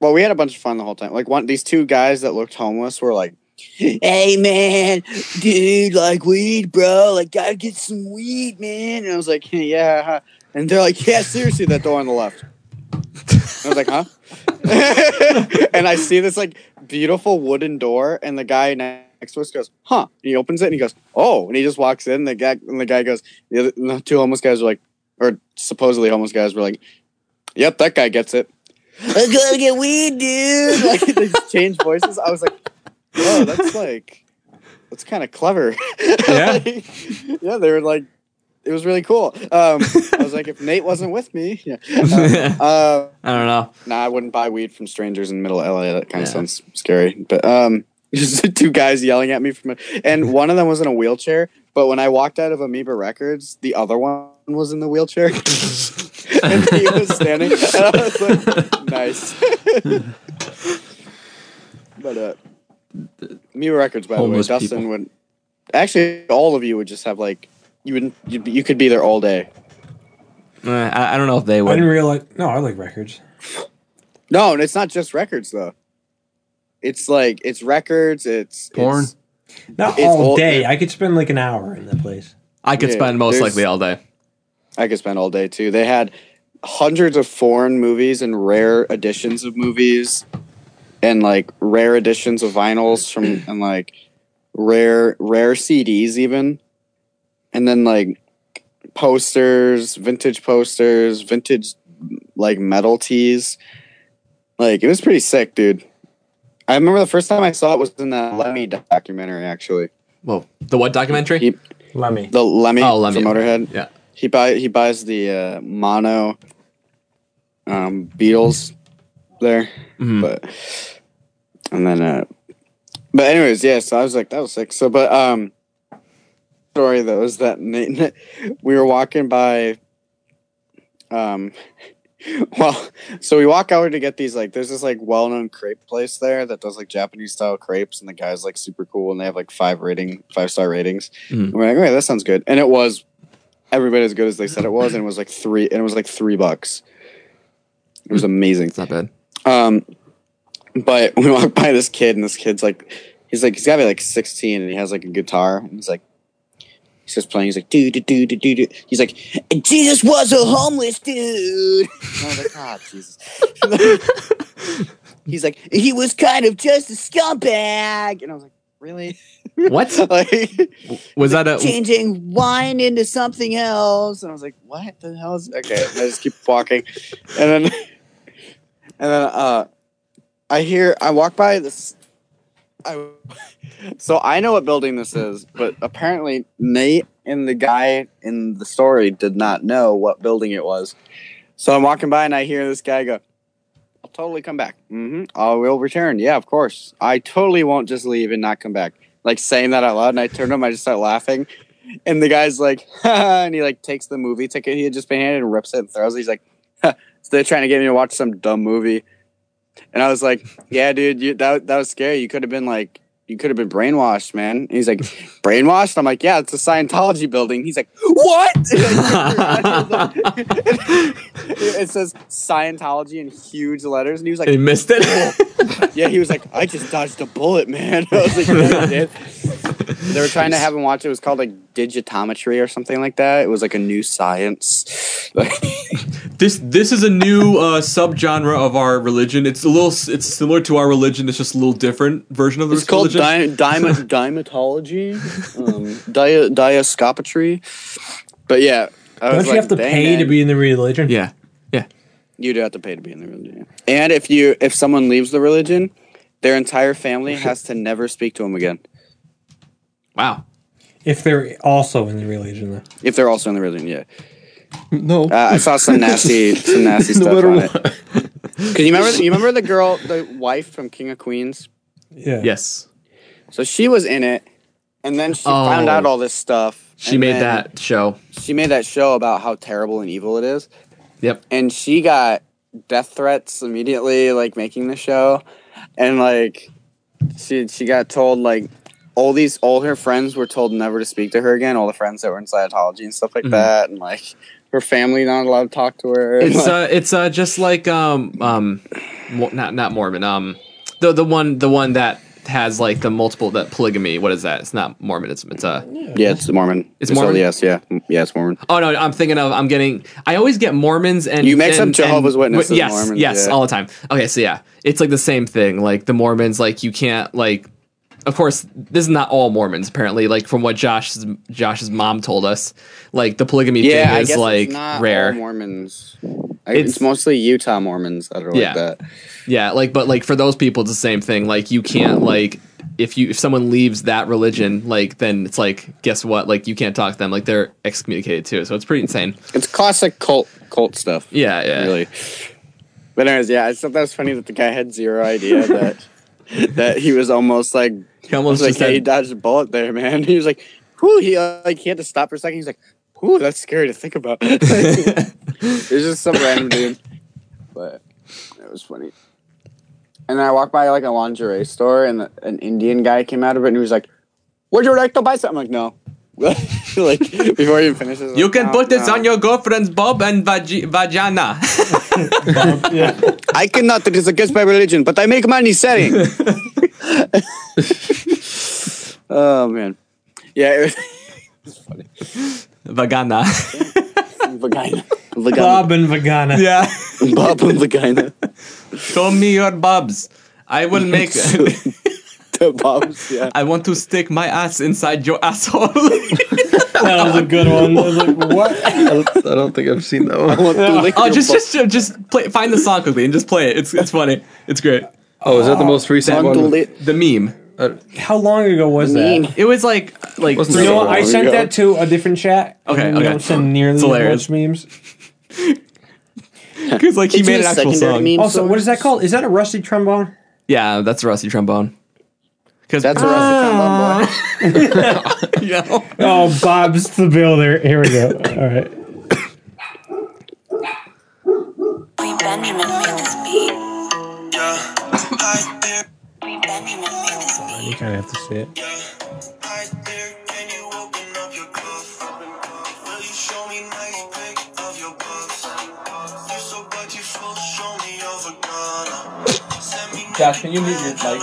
Well, we had a bunch of fun the whole time. Like one, these two guys that looked homeless were like, Hey man, dude, like weed, bro. Like, gotta get some weed, man. and I was like, yeah. And they're like, yeah, seriously, that door on the left. I was like, huh? and I see this like beautiful wooden door, and the guy next to us goes, huh? And he opens it and he goes, oh, and he just walks in. The guy and the guy goes, the, other, the two homeless guys were like, or supposedly homeless guys were like, yep, that guy gets it. I gotta get weed, dude. like they just changed voices. I was like, oh, that's like, that's kind of clever. Yeah. Like, yeah, they were like, it was really cool. Um, I was like, if Nate wasn't with me, yeah. Uh, uh, I don't know. nah, I wouldn't buy weed from strangers in middle LA. That kind of Yeah. sounds scary. But um, just two guys yelling at me from, a, and one of them was in a wheelchair. But when I walked out of Amoeba Records, the other one was in the wheelchair, and he was standing. And I was like, nice. but uh, Amoeba Records, by Homeless the way, Dustin people. would actually all of you would just have like you would you'd be, you could be there all day. Eh, I, I don't know if they would. I didn't realize. No, I like records. No, and it's not just records though. It's like it's records. It's Porn? it's- Not It's all all- day. I could spend like an hour in that place. I could Yeah, spend most likely all day. I could spend all day too. They had hundreds of foreign movies and rare editions of movies, and like rare editions of vinyls from and like rare rare CDs even. And then like posters, vintage posters, vintage like metal tees. Like it was pretty sick, dude. I remember the first time I saw it was in the Lemmy documentary, actually. Whoa, the what documentary? He, Lemmy. the Lemmy, Oh, Lemmy, from. Motorhead. Yeah. He buy he buys the uh, mono um, Beatles there, Mhm. but and then uh, but anyways, yeah. So I was like, that was sick. So, but um, story though is that Nate, we were walking by. Um, well, so we walk over to get these like there's this like well known crepe place there that does like Japanese style crepes, and the guy's like super cool, and they have like five rating, five star ratings. And we're like, okay, that sounds good, and it was every bit as good as they said it was, and it was like three, and it was like three bucks. It was amazing. It's not bad. Um, but we walk by this kid, and this kid's like, he's like, he's got to be like 16, and he has like a guitar, and he's like, he starts playing. He's like, do do do do do do. He's like, Jesus was a homeless dude. I was like, ah, Jesus. he's like, he was kind of just a scumbag, and I was like, really? What? like, Was that a changing wine into something else. And I was like, what the hell is okay? And I just keep walking. And then and then uh I hear I walk by this I so I know what building this is, but apparently Nate and the guy in the story did not know what building it was. So I'm walking by and I hear this guy go, I'll totally come back. hmm I will return. Yeah, of course. I totally won't just leave and not come back. Like saying that out loud, and I turn to him, I just start laughing. And the guy's like, and he like takes the movie ticket he had just been handed and rips it and throws it. He's like, so they're trying to get me to watch some dumb movie. And I was like, yeah, dude, you, that, that was scary. You could have been like, you could have been brainwashed, man. And he's like, brainwashed? I'm like, yeah, it's a Scientology building. He's like, what? it says Scientology in huge letters. And he was like, He missed it. yeah, he was like, I just dodged a bullet, man. I was like, yeah, you did. They were trying to have him watch it. It was called like digitometry or something like that. It was like a new science. this this is a new uh, subgenre of our religion. It's a little it's similar to our religion. It's just a little different version of the. Religion. It's called religion. di- dyma- um, dia- diascopatry. But yeah, I Don't was you like, have to "Dang, pay to be in the religion? Yeah. Yeah. You do have to pay to be in the religion. And if you if someone leaves the religion, their entire family has to never speak to them again. Wow. If they're also in the religion, though. If they're also in the religion, yeah. No. Uh, I saw some nasty, some nasty No stuff matter on it. Because you remember, you remember the girl, the wife from King of Queens. Yeah. Yes. So she was in it, and then she Oh. found out all this stuff. She made that show. She made that show about how terrible and evil it is. Yep. And she got death threats immediately, like making the show, and like she she got told like all these all her friends were told never to speak to her again. All the friends that were in Scientology and stuff like Mhm. that, and like her family not allowed to talk to her. It's like- uh it's uh just like um um not not Mormon um the the one the one that has like the multiple that polygamy. What is that? It's not Mormonism. It's uh yeah, it's Mormon. It's all- Mormon? yes, yeah, yeah, it's Mormon. Oh no, I'm thinking of. I'm getting. I always get Mormons and You mix up Jehovah's and- Witnesses Yes, Mormons, yes, yeah. all the time. Okay, so yeah, it's like the same thing. Like the Mormons, like you can't like. Of course, this is not all Mormons. Apparently, like from what Josh's Josh's mom told us, like the polygamy Yeah, thing is like rare. all Mormons. I, it's, It's- mostly Utah Mormons that are like Yeah. that. Yeah, like but like for those people, it's the same thing. Like you can't like if you if someone leaves that religion, like then it's like guess what? Like you can't talk to them. Like they're excommunicated too. So it's pretty insane. It's classic cult cult stuff. Yeah, yeah. Really. But anyways, yeah, I thought that was funny that the guy had zero idea that that he was almost like He almost like just hey, he dodged a bullet there, man. He was like, whew, he uh, like he had to stop for a second. He's like, whew, that's scary to think about. it was just some random dude. But it was funny. And I walked by like a lingerie store and the, an Indian guy came out of it and he was like, Would you like to buy something? I'm like, no. like before he even finishes. You like, can "No, put this no." on your girlfriend's bob and vagi- vagina. I cannot. It is against my religion, but I make money selling. oh man, yeah, it was vagina. vagina, Bob and Vagina. Yeah. Bob and vagina. Show me your bobs. I will make. The bobs. Yeah. I want to stick my ass inside your asshole. That was a good one. I was like, what? I don't, I don't think I've seen that one. oh, just just just play, find the song quickly and just play it. It's it's funny. It's great. Oh, is that the most recent That- one? The meme. Uh, How long ago was that? It was like like You know what? I sent that to a different chat. Okay, we okay. don't send nearly as much memes. Because like he It's made a an actual secondary song. meme Also, what is that called? Is that a rusty trombone? Yeah, that's a rusty trombone. Because That's a rusty trombone boy. yeah. Oh, Bob's the builder. Here we go. All right. Benjamin made this beat. Benjamin made this beat. You kind of have to see it. Josh, can you mute your mic?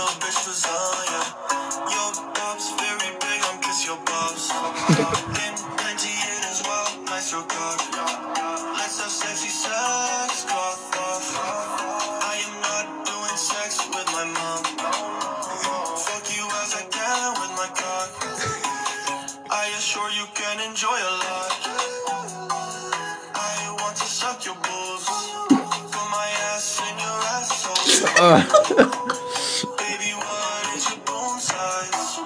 Asshole. Baby, what is your bone size?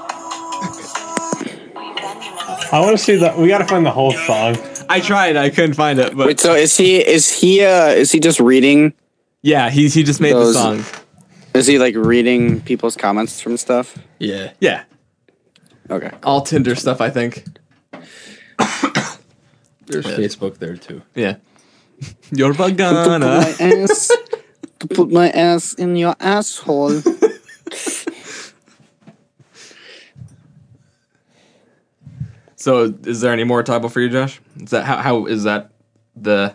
I want to see that. We got to find the whole song. I tried. I couldn't find it. But Wait, so is he is he uh is he just reading? Yeah, he he just made those- the song. Is he like reading people's comments from stuff? Yeah. Yeah. Okay. All Tinder stuff, I think. There's Facebook there too. Yeah. You're To put vagina. my ass, to put my ass in your asshole. So, is there any more Tybo for you, Josh? Is that how how is that the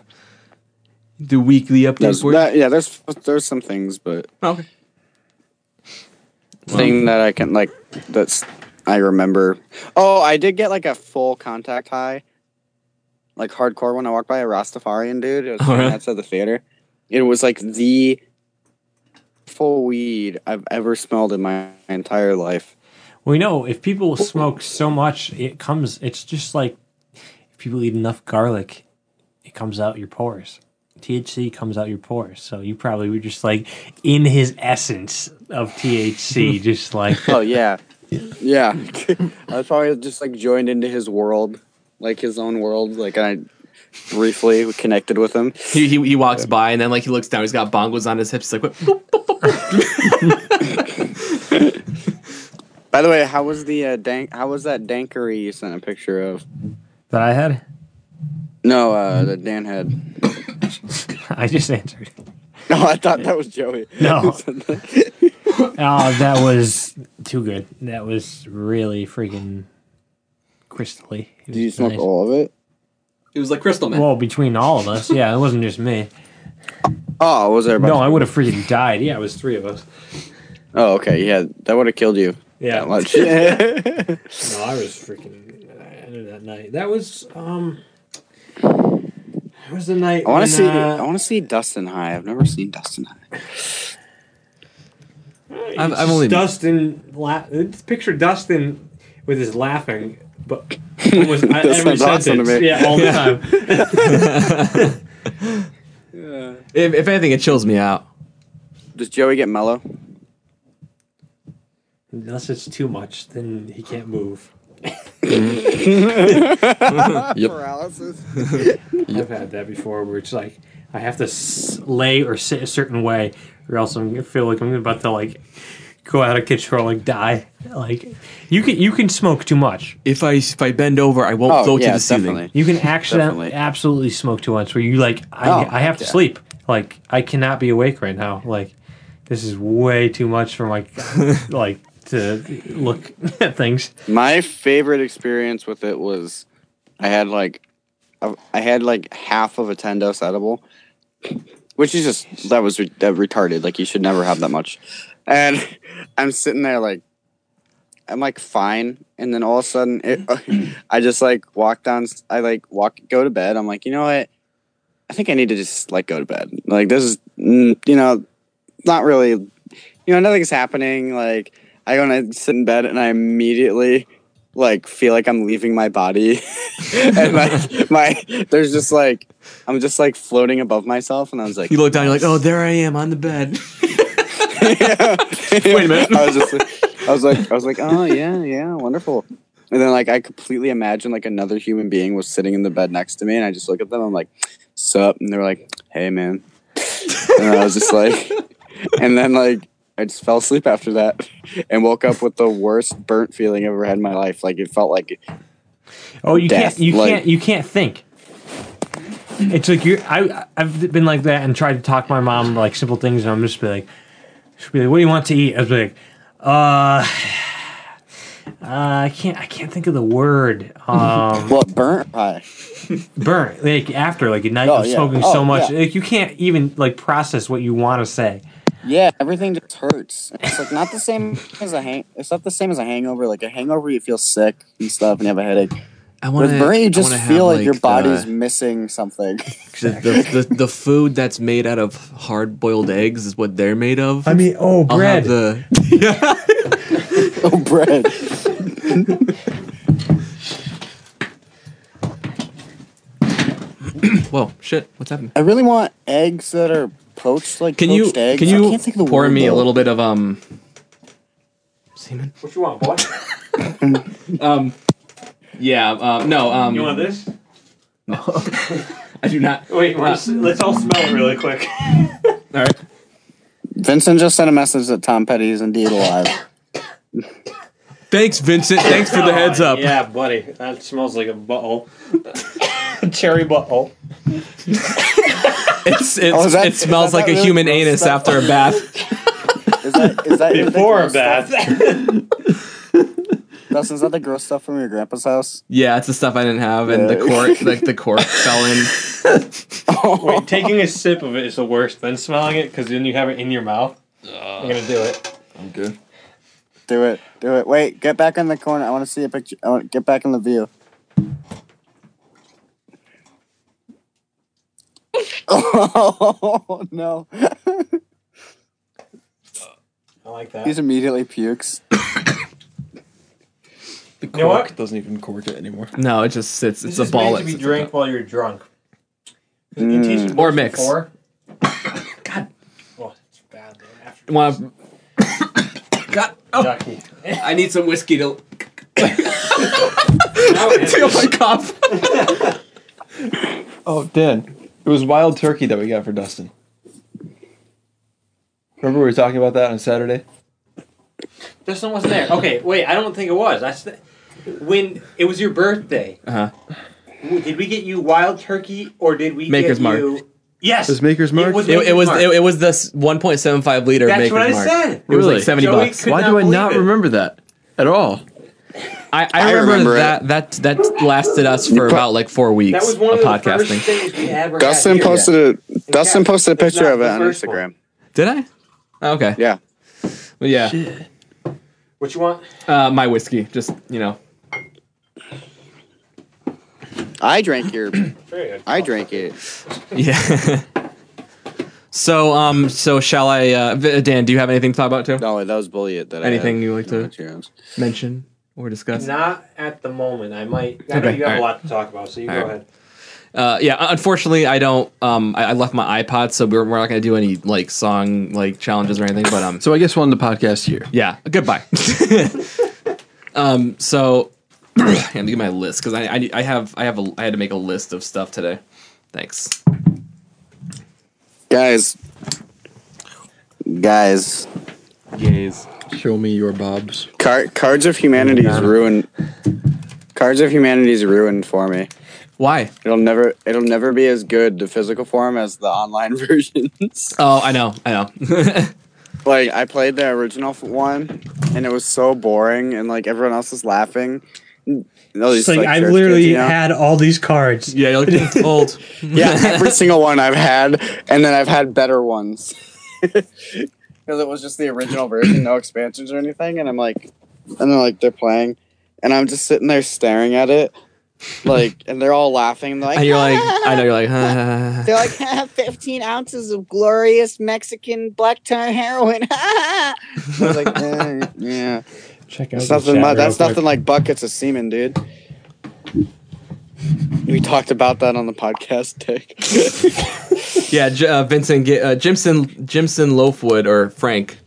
the weekly update for you? that, yeah, there's there's some things, but okay. thing that I can like that's I remember. Oh, I did get like a full contact high, like hardcore when I walked by a Rastafarian dude. It was Oh, really? outside the theater. It was like the full weed I've ever smelled in my entire life. We know if people smoke so much, it comes. It's just like if people eat enough garlic, it comes out your pores. THC comes out your pores. So you probably were just like in his essence of THC, just like Oh yeah, yeah. I was probably just like joined into his world, like his own world. Like I briefly connected with him. He, he he walks by and then like he looks down. He's got bongos on his hips. He's like, what? Boop, boop, boop. By the way, how was the uh, dank? How was that dankery you sent a picture of? that I had. No, uh, that Dan had. I just answered. No, I thought that was Joey. No. Oh, that was too good. That was really freaking crystally. Did you was smoke nice. all of it? It was like crystal man. Well, between all of us, yeah, it wasn't just me. Oh, was there? No, I would have freaking died. Yeah, it was three of us. Oh, okay. Yeah, that would have killed you. Yeah. That much. No, I was freaking uh, ended that night. That was um. That was the night. I want to see. uh, I want to see Dustin High. I've never seen Dustin High. I'm, I've only Dustin. La- it's picture Dustin with his laughing, but almost I- That every sounds awesome to sentence. me. Yeah, all the Yeah. time. if, if anything, it chills me out. Does Joey get mellow? Unless it's too much, then he can't move. Paralysis. I've had that before, where it's like I have to s- lay or sit a certain way, or else I'm gonna feel like I'm about to like go out of control, like die. Like you can you can smoke too much. If I if I bend over, I won't Oh, float yeah, to the ceiling. You can accidentally Definitely. absolutely smoke too much, where you like I Oh, I have to yeah. sleep. Like I cannot be awake right now. Like this is way too much for my like to look at things. My favorite experience with it was, I had like, I I had like half of a ten dose edible, which is just that was re- that retarded. Like you should never have that much. And I'm sitting there like, I'm like fine, and then all of a sudden, it, I just like walk down. I like walk go to bed. I'm like, you know what? I think I need to just like go to bed. Like this is, you know, not really, you know, nothing's happening. Like I go and I sit in bed and I immediately like feel like I'm leaving my body, and like my there's just like I'm just like floating above myself, and I was like, You look down, you're like, oh, there I am on the bed. Wait a minute. I was just like, I was like, I was like, oh yeah, yeah, wonderful. And then like I completely imagined like another human being was sitting in the bed next to me, and I just look at them. I'm like, sup? And they're like, hey man. And I was just like, and then like I just fell asleep after that, and woke up with the worst burnt feeling I've ever had in my life. Like it felt like Oh, you death, can't. You like- can't. You can't think. It's like you. I I've been like that and tried to talk my mom like simple things, and I'm just be like, she'll be like, "What do you want to eat?" I was like, "Uh, uh I can't. I can't think of the word. Um, what burnt pie? burnt. Like after like a night Oh, of yeah. smoking Oh, so much, yeah. like you can't even like process what you want to say. Yeah, everything just hurts. It's like not the same as a hang. It's not the same as a hangover. Like a hangover, you feel sick and stuff, and you have a headache. I wanna- burnt, you just feel have, like, your body's the- missing something. The, the, the, the food that's made out of hard boiled eggs is what they're made of. I mean, oh, bread. the oh, bread. Whoa, shit! What's happening? I really want eggs that are poached, like Can you eggs. can you can't think of the pour word, me a little bit of um semen? What you want, boy? Um, yeah. Um, no. Um, you want this? No. I do not. Wait, let's, let's all smell it really quick. All right. Vincent just sent a message that Tom Petty is indeed alive. Thanks, Vincent. Thanks for the heads up. Yeah, buddy. That smells like a butthole. Cherry butthole. It's, it's, Oh, that- it smells like a really human anus stuff? after a bath. Is that is that is that Before a gross stuff? bath. Dustin, is that the gross stuff from your grandpa's house? Yeah, it's the stuff I didn't have, and the cork, like the cork, fell in. Wait, taking a sip of it is the worst than smelling it because then you have it in your mouth. I'm gonna do it. I'm good. Do it, do it. Wait, get back in the corner. I want to see a picture. I want get back in the view. Oh no! I like that. He's immediately pukes. The cork know what? doesn't even cork it anymore. No, it just sits. It's This a is ball. meant that to be sits drank while you're drunk. Mm. You tasted Or mix. Before? God. Oh, it's bad. Though. After Want to? God, oh, yucky. I need some whiskey to Now take my cough. Oh, Dan, it was wild turkey that we got for Dustin. Remember we were talking about that on Saturday? Justin wasn't there. Okay, wait. I don't think it was. I st- when it was your birthday. Uh huh. Did we get you wild turkey or did we Maker's get Mark. you? Yes. It was Maker's Mark? It was. It, it was Mark. it, it was the s- 1.75 liter. That's Maker's what I Mark. said. It was Really? like 70 Joey bucks. Why do I not it. remember that at all? I, I, I remember, remember that that that lasted us for about like four weeks That was one of of the podcasting. things we ever. Dustin had here. posted a Dustin fact, posted a picture of it on first Instagram. Did I? Oh, okay. Yeah. Well, yeah. What you want? Uh, my whiskey, just you know. I drank your. I drank it. Yeah. so um, so shall I? Uh, Dan, do you have anything to talk about too? No, that was bullied. That Anything I you like to Cheers. mention or discuss? Not at the moment. I might. I know Okay, you have alright. a lot to talk about, so you All go right. ahead. Uh, yeah, unfortunately, I don't. Um, I, I left my iPod, so we're, we're not going to do any like song like challenges or anything. But um, So I guess we'll end the podcast here. yeah, goodbye. um, so let me get my list because I, I I have I have a I had to make a list of stuff today. Thanks. Guys. Guys. Gays. Show me your bobs. Car- Cards of Humanity's ruined. Cards of Humanity's ruined for me. Why? It'll never. It'll never be as good the physical form as the online versions. Oh, I know, I know. like I played the original one, and it was so boring, and like everyone else was laughing. All these, It's like, I've literally kids, you know? had all these cards. yeah, you're like old. yeah, every single one I've had, and then I've had better ones. Because it was just the original version, no expansions or anything, and I'm like, and then like they're playing, and I'm just sitting there staring at it, like, and they're all laughing. And they're like, and you're like, ah! I know, you're like, ah. They're like, ah, 15 ounces of glorious Mexican black tar heroin. I was like, eh, yeah. Check out That's nothing. chat that's quick. nothing like buckets of semen, dude. We talked about that on the podcast, Dick. Yeah, J- uh, Vincent, Ga- uh, Jimson, Jimson Loafwood or Frank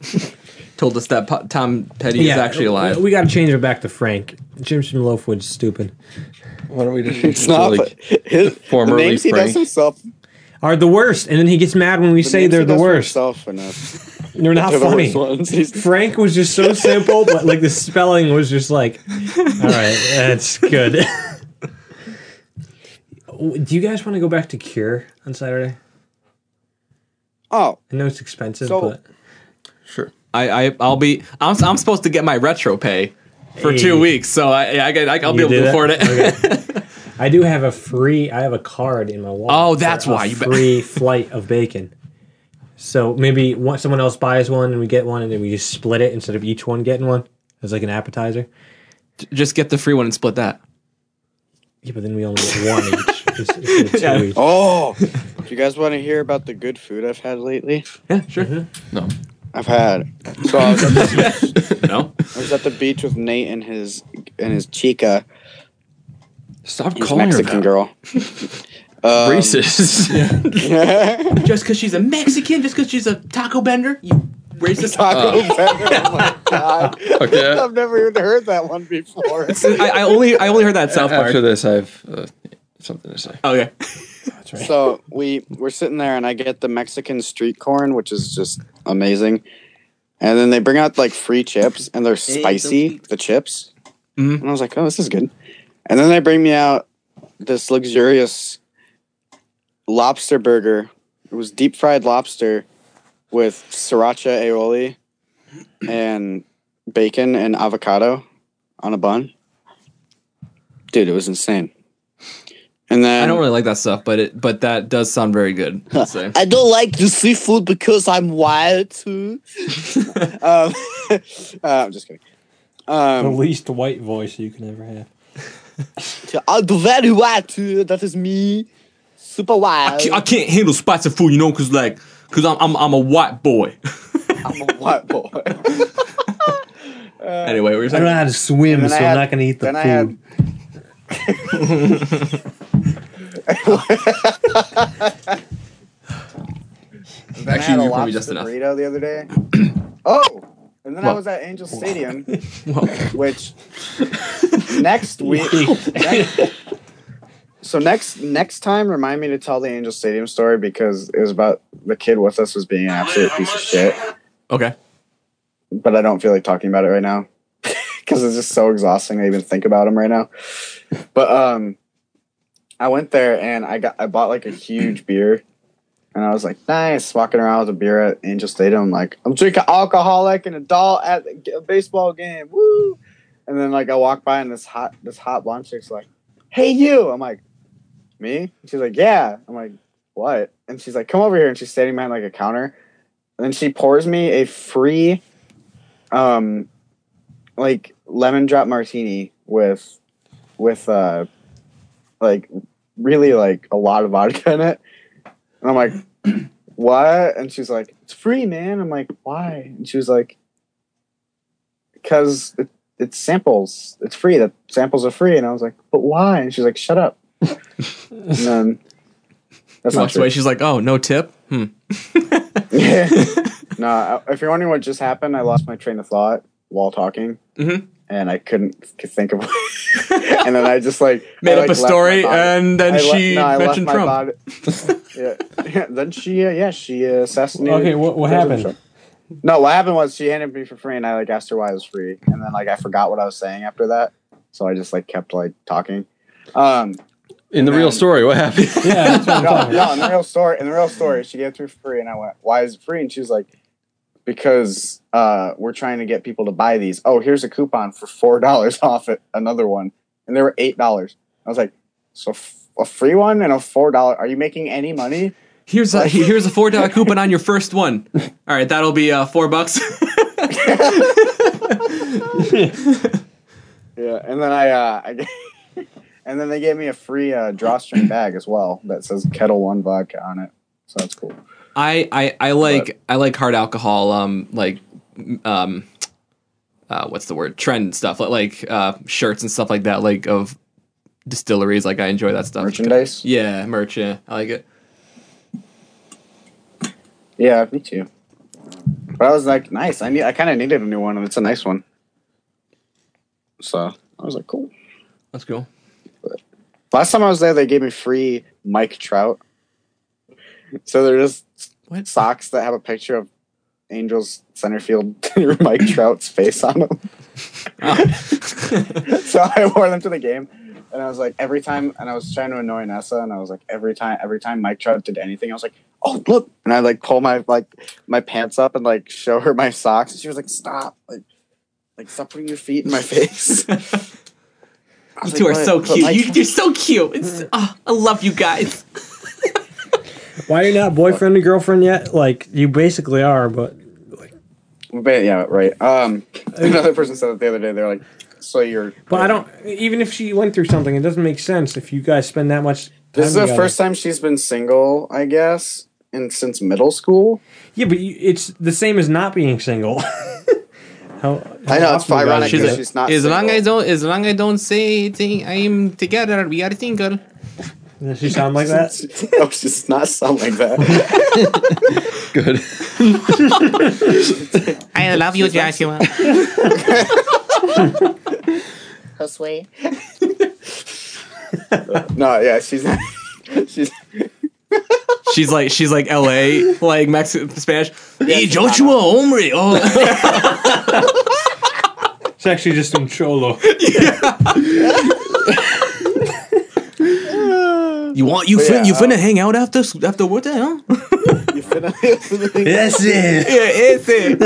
told us that Po- Tom Petty is actually alive. We, got to change it back to Frank. Jimson Loafwood's stupid. Why don't we just It's not. but his, the formerly names he does himself. Are the worst, and then he gets mad when we say they're the worst. enough. They're not They're the funny. worst ones. Frank was just so simple, but like the spelling was just like, all right, that's good. Do you guys want to go back to Cure on Saturday? Oh, I know it's expensive, So- but Sure. I, I I'll be. I'm, I'm supposed to get my retro pay for Hey. two weeks, so I I, get- I'll be able to it? afford it. Okay. I do have a free. I have a card in my wallet. Oh, for that's a why you be- free flight of bacon. So maybe one, someone else buys one and we get one, and then we just split it instead of each one getting one as like an appetizer. Just get the free one and split that. Yeah, but then we only get one each. It's- it's Yeah. each. Oh, do you guys want to hear about the good food I've had lately? Yeah, sure. Mm-hmm. No. I've had. So I was at the, No. I was at the beach with Nate and his and his chica, Stop his calling Mexican her girl. Um, racist. just because she's a Mexican, just because she's a taco bender, you racist. Taco Uh, Bell. Oh my god! Okay. I've never even heard that one before. I, I only I only heard that South Park. After this, I have uh, something to say. Okay. So we we're sitting there, and I get the Mexican street corn, which is just amazing. And then they bring out like free chips, and they're spicy. The chips, Mhm. and I was like, "Oh, this is good." And then they bring me out this luxurious lobster burger. It was deep fried lobster with sriracha aioli and bacon and avocado on a bun. Dude, it was insane. And then I don't really like that stuff, but it but that does sound very good. I'll say. I don't like the seafood because I'm wild too. um, uh, I'm just kidding. the Um, least white voice you can ever have. I'm very wild too. That is me. Super I wild. can't, I can't handle spicy food, you know, cause like, cause I'm I'm, I'm a white boy. I'm a white boy. Uh, anyway, we were I don't know how to swim, so then I I'm not going to eat the then I had- food. Then I had Actually, a you're probably just enough. burrito the other day. oh, and then I was at Angel Stadium, Well, which next week. So next next time, remind me to tell the Angel Stadium story because it was about the kid with us was being an absolute piece of shit. okay. But I don't feel like talking about it right now because it's just so exhausting to even think about him right now. But um, I went there and I got I bought like a huge beer. And I was like, nice, walking around with a beer at Angel Stadium. Like, I'm drinking alcohol like an adult at a baseball game. Woo! And then like I walk by and this hot this hot blonde chick's like, Hey you. I'm like, Me? And she's like, Yeah. I'm like, What? And she's like, Come over here. And she's standing behind like a counter. And then she pours me a free um like lemon drop martini with with uh like really like a lot of vodka in it. And I'm like, what? And she's like, it's free, man. I'm like, why? And she was like, because it, it's samples. It's free. The samples are free. And I was like, but why? And she's like, shut up. And then that's She not walks true. away. She's like, "Oh, no tip." Hmm. no, if you're wondering what just happened, I lost my train of thought while talking. Mhm. And I couldn't think of, and then I just like Made I, up like, a story, and then I le- she no, I left mentioned my Trump. body- yeah. then she, uh, yeah, she uh, assassinated. Okay, what- what happened? Trump. No, what happened was she handed me for free, and I like asked her why it was free, and then like I forgot what I was saying after that, so I just like kept like talking. Um, In the real story, what happened? Yeah, what no, no, in the real story, in the real story, she gave it to me for free, and I went, "Why is it free?" And she was like, "Because uh, we're trying to get people to buy these. Oh, here's a coupon for four dollars off it, another one, and they were eight dollars." I was like, "So f- a free one and a four dollar? Are you making any money?" Here's a here's a four dollar coupon on your first one. All right, that'll be uh, four bucks. Yeah, and then I, uh, I and then they gave me a free uh, drawstring bag as well that says Ketel One vodka on it, so that's cool. I, I I like I like hard alcohol. Um, like um, uh, what's the word trend stuff like like uh, shirts and stuff like that like of distilleries. Like I enjoy that stuff. Merchandise? Yeah, merch. Yeah, I like it. Yeah, me too. But I was like, nice. I need. I kind of needed a new one, and it's a nice one. So I was like, cool. That's cool. Last time I was there, they gave me free Mike Trout. So they're just socks that have a picture of Angels center field Mike Trout's face on them. so I wore them to the game, and I was like, every time, and I was trying to annoy Nessa, and I was like, every time, every time Mike Trout did anything, I was like, oh look, and I like pull my like my pants up and like show her my socks, and she was like, stop, like, like stop putting your feet in my face. I You two like, are so cute. Mike You, you're so cute. It's, oh, I love you guys. Why are you not boyfriend and girlfriend yet? Like you basically are, but But yeah, right. Um, another person said it the other day. They're like, "So you're." but I don't. Even if she went through something, it doesn't make sense if you guys spend that much. Time This is the together. first time she's been single, I guess, and since middle school. Yeah, but you, it's the same as not being single. how, I know, it's often you ironic guys do that that? she's not As long single. as don't, as long as I don't say thing, I'm together. We are single. Does she sound like that? no, she does not sound like that. Good. I love you, Joshua. Josue. no, yeah, she's not. She's. She's like she's like L.A. like Mexican Spanish. Hey, she's Joshua, hombre. Oh, It's actually just in cholo. you want you But fin- yeah, you finna um, hang out after after work, huh? You finna, That's it. Yeah, it's it.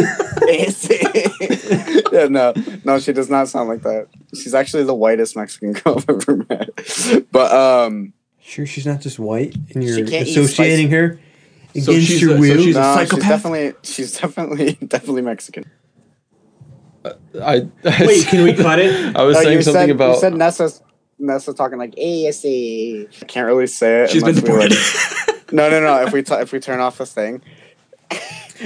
it's it. yeah, no, no, she does not sound like that. She's actually the whitest Mexican girl I've ever met. But um, Sure, she's not just white, and you're She can't eat associating spicy- her So against she's your a- so will. she's a no, she's psychopath? definitely, she's definitely, definitely Mexican. I, Wait, can we cut it? I was No, saying something said, about. You said Nessa's Nessa talking like ASA. I can't really say it. She's been unless like- deported. no, no, no. If we t- if we turn off this thing,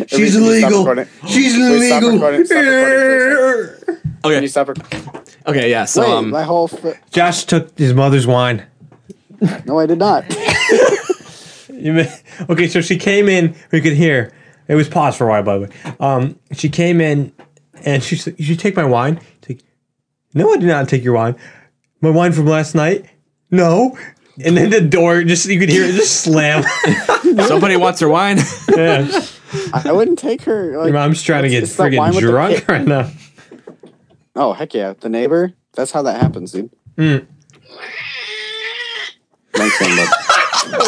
She's we- we illegal. She's we illegal. recording- stop recording for a second. Can Okay, you stop rec- okay, yeah. So Wait, um, my whole. F- Josh took his mother's wine. No, I did not. You may, okay, so she came in. We could hear. It was paused for a while, by the way. Um, she came in, and she said, "You should take my wine." It's like, no, I did not take your wine. My wine from last night. No. And then the door just you could hear it just slam. somebody wants her wine. yeah. I wouldn't take her. Like, Your mom's trying to get it's- it's that wine friggin' with the drunk kick. right now. Oh heck yeah, the neighbor. That's how that happens, dude. Mm. Thanks, man.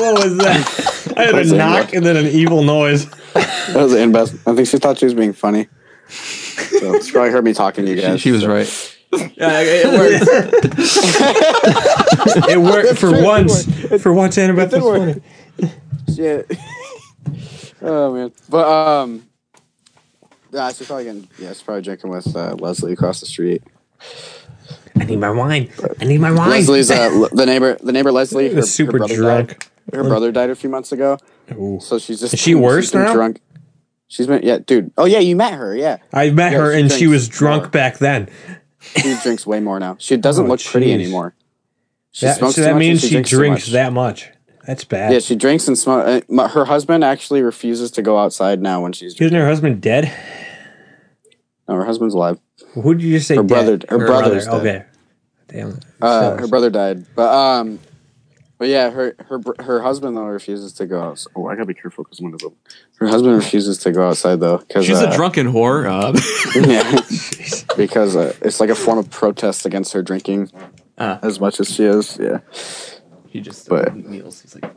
What was that? I had a What's knock bud? and then an evil noise. That was the best. I think she thought she was being funny. So she probably heard me talking to you she, guys. she was so. right. yeah, it works. It worked for true, it once. For once, Annabeth did was work. funny. Shit. oh man. But um yeah, she's probably getting yeah, she's probably drinking with uh, Leslie across the street. I need my wine. I need my wine. Leslie's uh, the neighbor the neighbor Leslie, her, super her brother drunk. died. Her brother died a few months ago. Ooh. So she's just Is she worse now? Drunk. She's been yeah, dude. Oh yeah, you met her, yeah. I met Yeah, her she and she was drunk more. back then. She drinks way more now. She doesn't Oh, look pretty anymore. She That, smokes so that means she, drinks, drinks much. that much. That's bad. Yeah, she drinks and smokes. Uh, her husband actually refuses to go outside now when she's. Isn't her husband dead? No, her husband's alive. Who did you just say? Her dead? brother- her brother's dead. Okay. Damn. Uh, her brother died, but um, but yeah, her her her husband though refuses to go out. Oh, I gotta be careful because one of them. Her husband refuses to go outside though because She's uh, a drunken whore. Uh, yeah, because uh, it's like a form of protest against her drinking Ah. as much as she is. Yeah, he just But- kneels. He's like,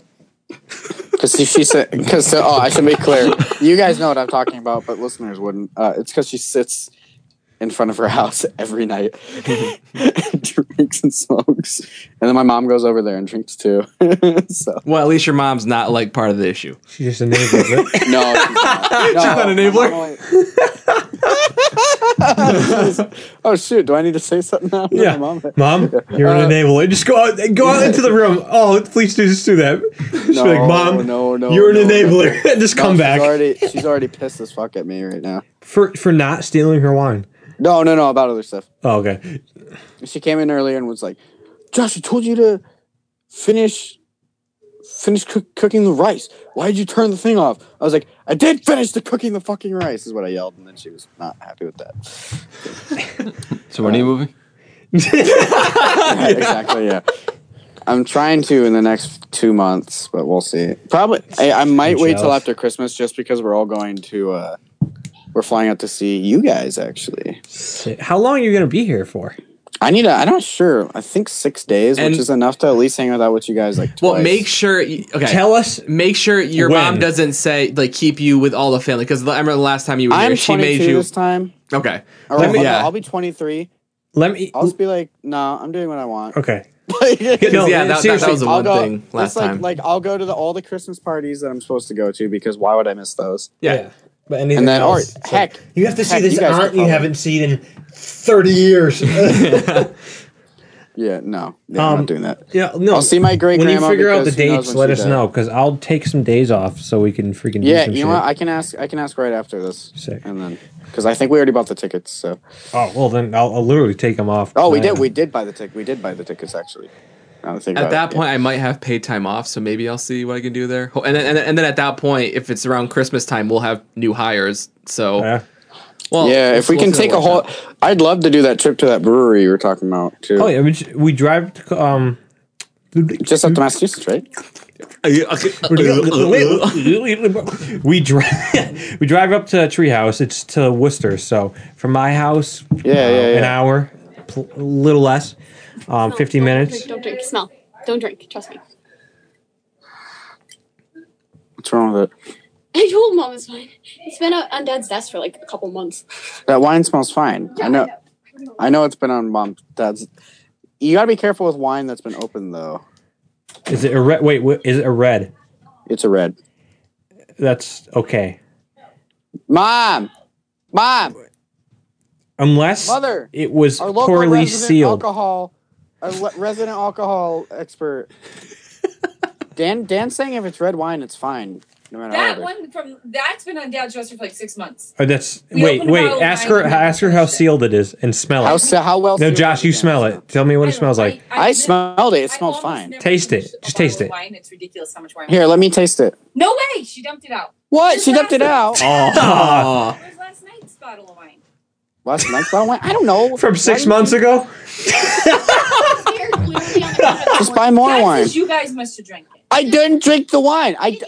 because she, she said because oh I should make clear. You guys know what I'm talking about, but listeners wouldn't. Uh, it's because she sits in front of her house every night and drinks and smokes, and then my mom goes over there and drinks too. so. well, at least your mom's not like part of the issue. She just enables it. No, she's not. She's not an enabler? oh shoot! Do I need to say something now? Yeah, mom. mom, you're an Uh, enabler. Just go out, go out into the room. Oh, please do just do that. She's No, like, mom, no, no, you're an no, no. enabler. and just No, come she's back Already, she's already pissed as fuck at me right now. for for not stealing her wine. No, no, no, about other stuff. Oh, okay. She came in earlier and was like, "Josh, I told you to finish finish cook, cooking the rice. Why did you turn the thing off?" I was like, "I did finish the cooking the fucking rice." Is what I yelled, and then she was not happy with that. So when are you moving? Yeah, exactly. Yeah. I'm trying to in the next two months, but we'll see. Probably, I, I might wait till after Christmas just because we're all going to. uh We're flying out to see you guys. Actually, How long are you going to be here for? I need. A, I'm not sure. I think six days, And- which is enough to at least hang out with you guys. Like, Well, make sure. y- Okay, Tell us. Make sure your when. mom doesn't say like keep you with all the family because I remember the last time you were I'm here, she 22 made you. this time. Okay, Or, Let me- I'll, yeah. I'll be 23. Let me. I'll just be like, no, I'm doing what I want. Okay. Because yeah, that, that, that was the I'll one go. thing last like, time. like I'll go to the, all the Christmas parties that I'm supposed to go to because why would I miss those? Yeah. yeah. But anything And then, else, it's heck, like, you have to see heck, this you aunt you haven't seen in 30 years. Yeah, no, yeah, I'm Um, not doing that. yeah, no. I'll see my great grandma. when you figure out the because who knows dates, let us dead. know because I'll take some days off so we can freaking do Yeah, you know shit. what? I can ask. I can ask right after this, Sick. and then because I think we already bought the tickets. So, Oh well, then I'll, I'll literally take them off. oh, we did. We did buy the ticket. We did buy the tickets actually. Now that I think At that it, point, I might have paid time off, so maybe I'll see what I can do there. And then, and then, and then at that point, if it's around Christmas time, we'll have new hires. So, Yeah. well, yeah, we'll- if we we'll can take a whole, out. I'd love to do that trip to that brewery you were talking about too. Oh yeah, we, we drive to um. Just up to Massachusetts, right? we drive we drive up to Treehouse. It's to Worcester, so from my house, Yeah, uh, yeah, an yeah. hour, pl- a little less, um, No, fifty don't minutes. Drink, don't drink. Smell. Don't drink. Trust me. What's wrong with it? I told mom it's fine. It's been on dad's desk for like a couple months. That wine smells fine. I know. I know it's been on mom, dad's. You gotta be careful with wine that's been open though. Is it a red? Wait, wait, is it a red? It's a red. That's okay. Mom, mom, Unless Mother, it was our local poorly sealed. alcohol, a le- resident alcohol expert. Dan, Dan's saying if it's red wine, it's fine. No matter That how one from that's been on Dad's dresser for like six months. Oh, that's We wait, opened a wait. bottle of Ask her. and Ask her how sealed it is, and smell it. How se- how well No, sealed Josh, is you it? smell it. Tell me what it smells like. I smelled it. It smells fine. Taste it. Just taste it. Wine. It's ridiculous how much wine. Here, let me taste it. No way. She dumped it out. What? Just She dumped it out. night. Oh. Where's last night's bottle of wine? Last night's bottle of wine? I don't know. From six months ago. Just buy more That wine. you guys must have drank it. I didn't drink the wine. I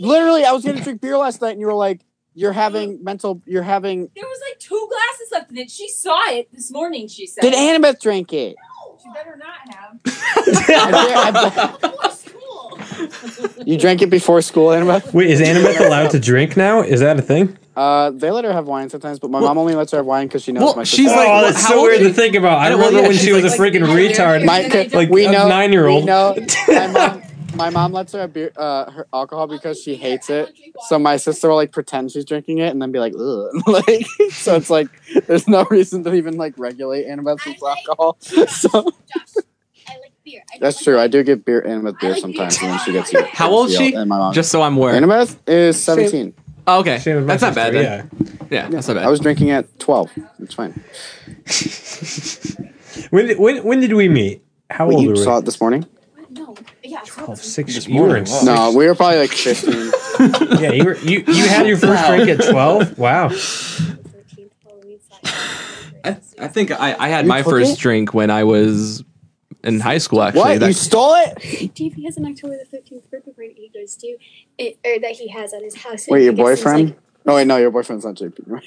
literally, I was gonna drink beer last night, and you were like, "You're having mental. You're having." There was like two glasses left in it. She saw it this morning. She said. Did Annabeth drink it? No, She better not have. You drank it before school, Annabeth? Wait, is Annabeth allowed to drink now? Is that a thing? Uh, they let her have wine sometimes, but my mom only lets her have wine because she knows Well, my. she's sister- like, Oh, that's so weird to think about. I know, remember yeah, when she was like- a freaking like- retard, My, like we a know, nine-year-old. We know, my mom, my mom lets her have beer, uh, her alcohol because she hates it. So my sister will like pretend she's drinking it and then be like, ugh. like, so it's like there's no reason to even like regulate Annabeth's with alcohol. So I like beer. that's true. I do get beer Annabeth beer sometimes when she gets. Here. How old is she? My mom. Just so I'm aware. Annabeth is seventeen. Oh, okay, Same with my that's not bad sister, then. Yeah, that's not bad. I was drinking at twelve. It's fine. When did, when when did we meet? How Wait, old you were we? saw it this morning? No. Yeah. Oh, six. This You morning, wow. No, we were probably like fifteen. yeah, you were you you had your first drink at twelve. Wow. I, I think I, I had You my first it? drink when I was in high school. Actually, What? That- You stole it? Dave, he has an October the 15th birthday party he goes to, it, or that he has at his house. Wait, your boyfriend? like- oh wait, no, your boyfriend's not JP.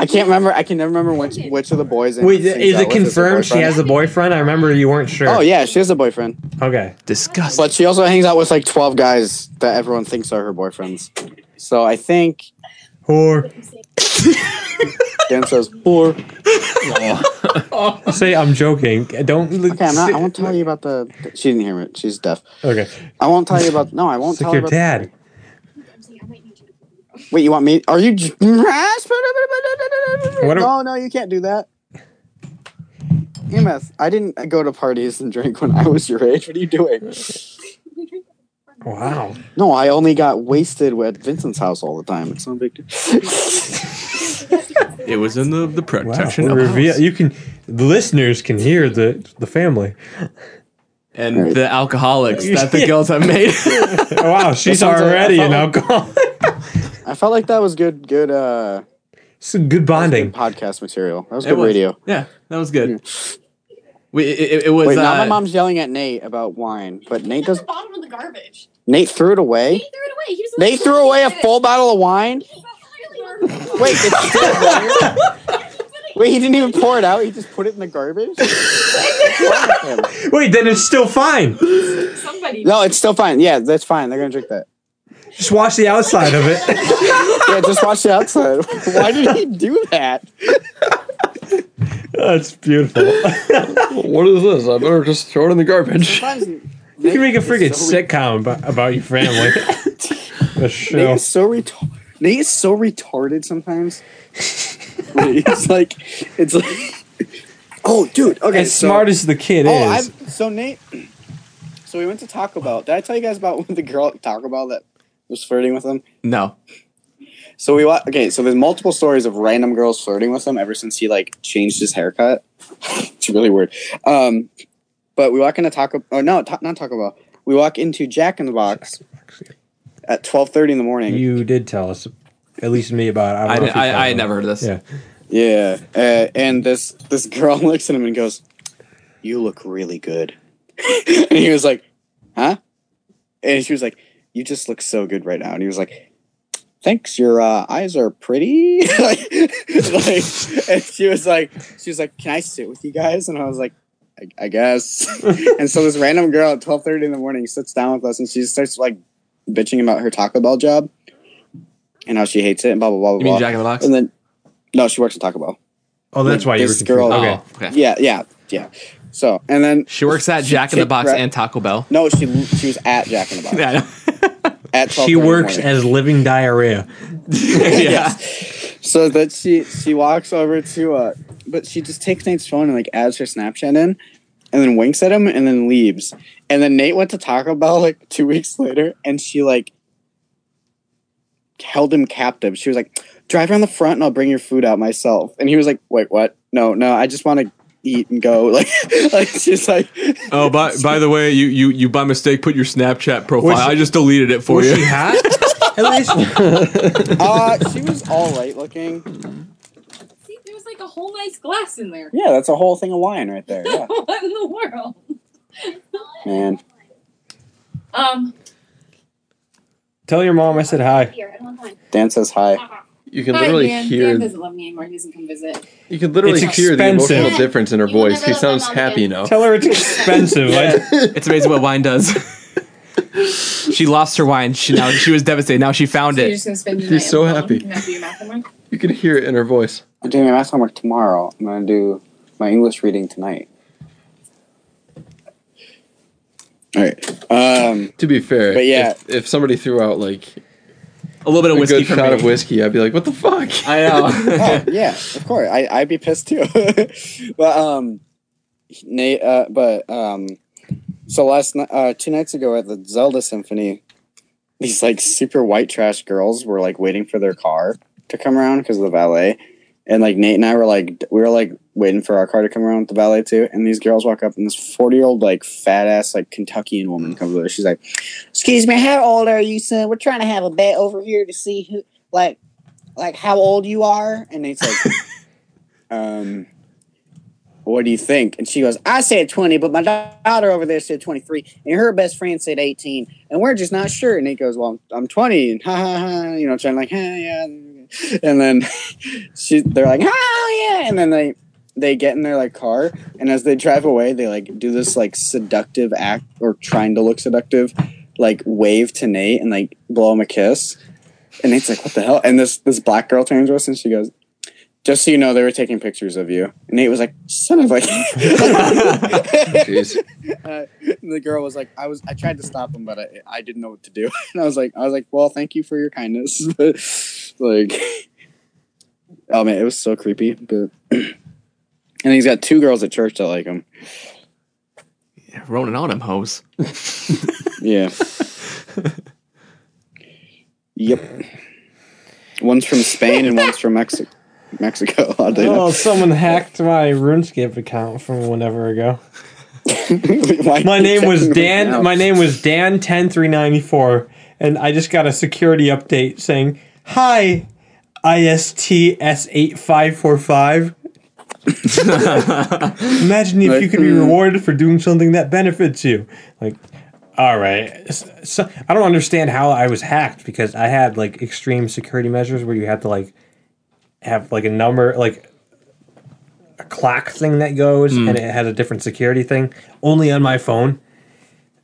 I can't remember. I can never remember which which of the boys. Wait, is hangs it confirmed she has a boyfriend? I remember you weren't sure. Oh yeah, she has a boyfriend, Okay. disgusting. but she also hangs out with like twelve guys that everyone thinks are her boyfriends. So I think Whore. Dan says whore. Say I'm joking. Don't. Okay, I'm not. I won't tell you about the. She didn't hear it. She's deaf. Okay. I won't tell you about. No, I won't It's like tell you your about. dad. Wait, you want me? Are you? j- What am- no, no, you can't do that. EMS, I didn't go to parties and drink when I was your age. What are you doing? Wow. No, I only got wasted at Vincent's house all the time. It's no big deal. It was in the the Wow, protection we of reveal, you can the listeners can hear the the family. and the alcoholics that the girls have made. wow, she's sounds like- already I an felt alcoholic. I felt like that was good. Good. uh Some good bonding. podcast material. That was It good was. radio. Yeah, that was good. We, it, it, it was. Wait, now uh, my mom's yelling at Nate about wine, but Nate does. Bottom of the garbage. Nate threw it away. He threw it away. He Nate threw away a full bottle of wine. Wait, it's still there. Wait, he didn't even pour it out. He just put it in the garbage. Wait, then it's still fine. Somebody. No, it's still fine. Yeah, that's fine. They're gonna drink that. Just wash the outside of it. Yeah, just wash the outside. Why did he do that? That's beautiful. what is this? I better just throw it in the garbage. You can make a freaking sitcom about, about your family. a Nate show. is so retarded. Nate is so retarded sometimes. it's like, it's like, oh, dude. Okay, as so- smart as the kid oh, is. I've, so Nate. So we went to Taco Bell. Did I tell you guys about the girl at Taco Bell that was flirting with him? no. So we wa- okay. So there's multiple stories of random girls flirting with him ever since he like changed his haircut. it's really weird. Um, but we walk into Taco. Oh no, ta- not Taco Bell. We walk into Jack in the Box at twelve thirty in the morning. You did tell us, at least me about. It. I, I, don't know if I, I had never heard of this. Yeah. Yeah, uh, and this this girl looks at him and goes, "You look really good," and he was like, "Huh?" And she was like, "You just look so good right now," and he was like. Thanks, your uh, eyes are pretty. like, like, and she was like, she was like, "Can I sit with you guys?" And I was like, "I, I guess." and so this random girl at twelve thirty in the morning sits down with us, and she starts like bitching about her Taco Bell job and how she hates it, and blah blah blah blah. You mean blah. Jack in the Box? And then, no, she works at Taco Bell. Oh, that's why you were This confused. girl- okay. Oh, okay. Yeah, yeah, yeah. So and then She works at She Jack in the Box Brett- and Taco Bell. no, she she was at Jack in the Box Yeah, I know. at She works as living diarrhea. yeah. so that she she walks over to uh but she just takes Nate's phone and like adds her Snapchat in and then winks at him and then leaves. And then Nate went to Taco Bell like two weeks later and she like held him captive. She was like, Drive around the front and I'll bring your food out myself. And he was like, Wait, what? No, no, I just want to eat and go. Like like she's like Oh, by by the way, you you you by mistake put your Snapchat profile. She- I just deleted it for Was you. she hot? At least. uh she was all right looking. See, there was like a whole nice glass in there. Yeah, that's a whole thing of wine right there. Yeah. what in the world? Man. Um, Tell your mom I said hi. here, I don't have time. Dan says hi. You can Hi, literally Dan. hear. Dan doesn't love me anymore. He doesn't come visit. You can literally It's hear the expensive. emotional difference in her You will voice. never He love sounds my mom happy again. now. Tell her it's expensive. Like, it's amazing what wine does. she lost her wine. She now she was devastated. Now she found So you're it. just gonna spend the She's night so alone happy. and not do your math homework? You can hear it in her voice. I'm doing my math homework tomorrow. I'm gonna do my English reading tonight. All right. Um, To be fair, But yeah. if, if somebody threw out like A little bit of a whiskey good shot me. of whiskey, I'd be like, "What the fuck?" I know. oh, yeah, of course. I I'd be pissed too. but um, Nate. Uh, but um, so last night, uh, two nights ago at the Zelda Symphony, these like super white trash girls were like waiting for their car to come around because of the valet, and like Nate and I were like we were like waiting for our car to come around with the valet too, and these girls walk up and this forty year old like fat ass like Kentuckian woman comes over. She's like, Excuse me, how old are you, son? We're trying to have a bet over here to see who, like, like how old you are. and Nate's like, um, what do you think? And she goes, I said 20, but my daughter over there said 23, and her best friend said 18, and we're just not sure. And Nate goes, Well, I'm 20, and ha ha ha, you know, trying like, ha, yeah. And then she, they're like, oh, yeah. And then they, they get in their like car, and as they drive away, they like do this like seductive act or trying to look seductive, like wave to Nate and like blow him a kiss. And Nate's like, "What the hell?" And this this black girl turns to us and she goes, "Just so you know, they were taking pictures of you." And Nate was like, "Son of a." Jeez. uh, the girl was like, "I was I tried to stop him, but I, I didn't know what to do." And I was like, "I was like, well, thank you for your kindness." But like, oh man, it was so creepy. But and he's got two girls at church that like him. Rolling on him, hoes. Yeah. yep. One's from Spain and one's from Mexico. Mexico. Oh, know? someone hacked my RuneScape account from whenever ago. Why my name was Dan. My name was Dan ten three ninety four, and I just got a security update saying, "Hi, ISTS eight five four five. Imagine if you could be rewarded for doing something that benefits you." Like, all right. So, I don't understand how I was hacked because I had like extreme security measures where you had to like have like a number like a clock thing that goes Hmm. and it has a different security thing only on my phone.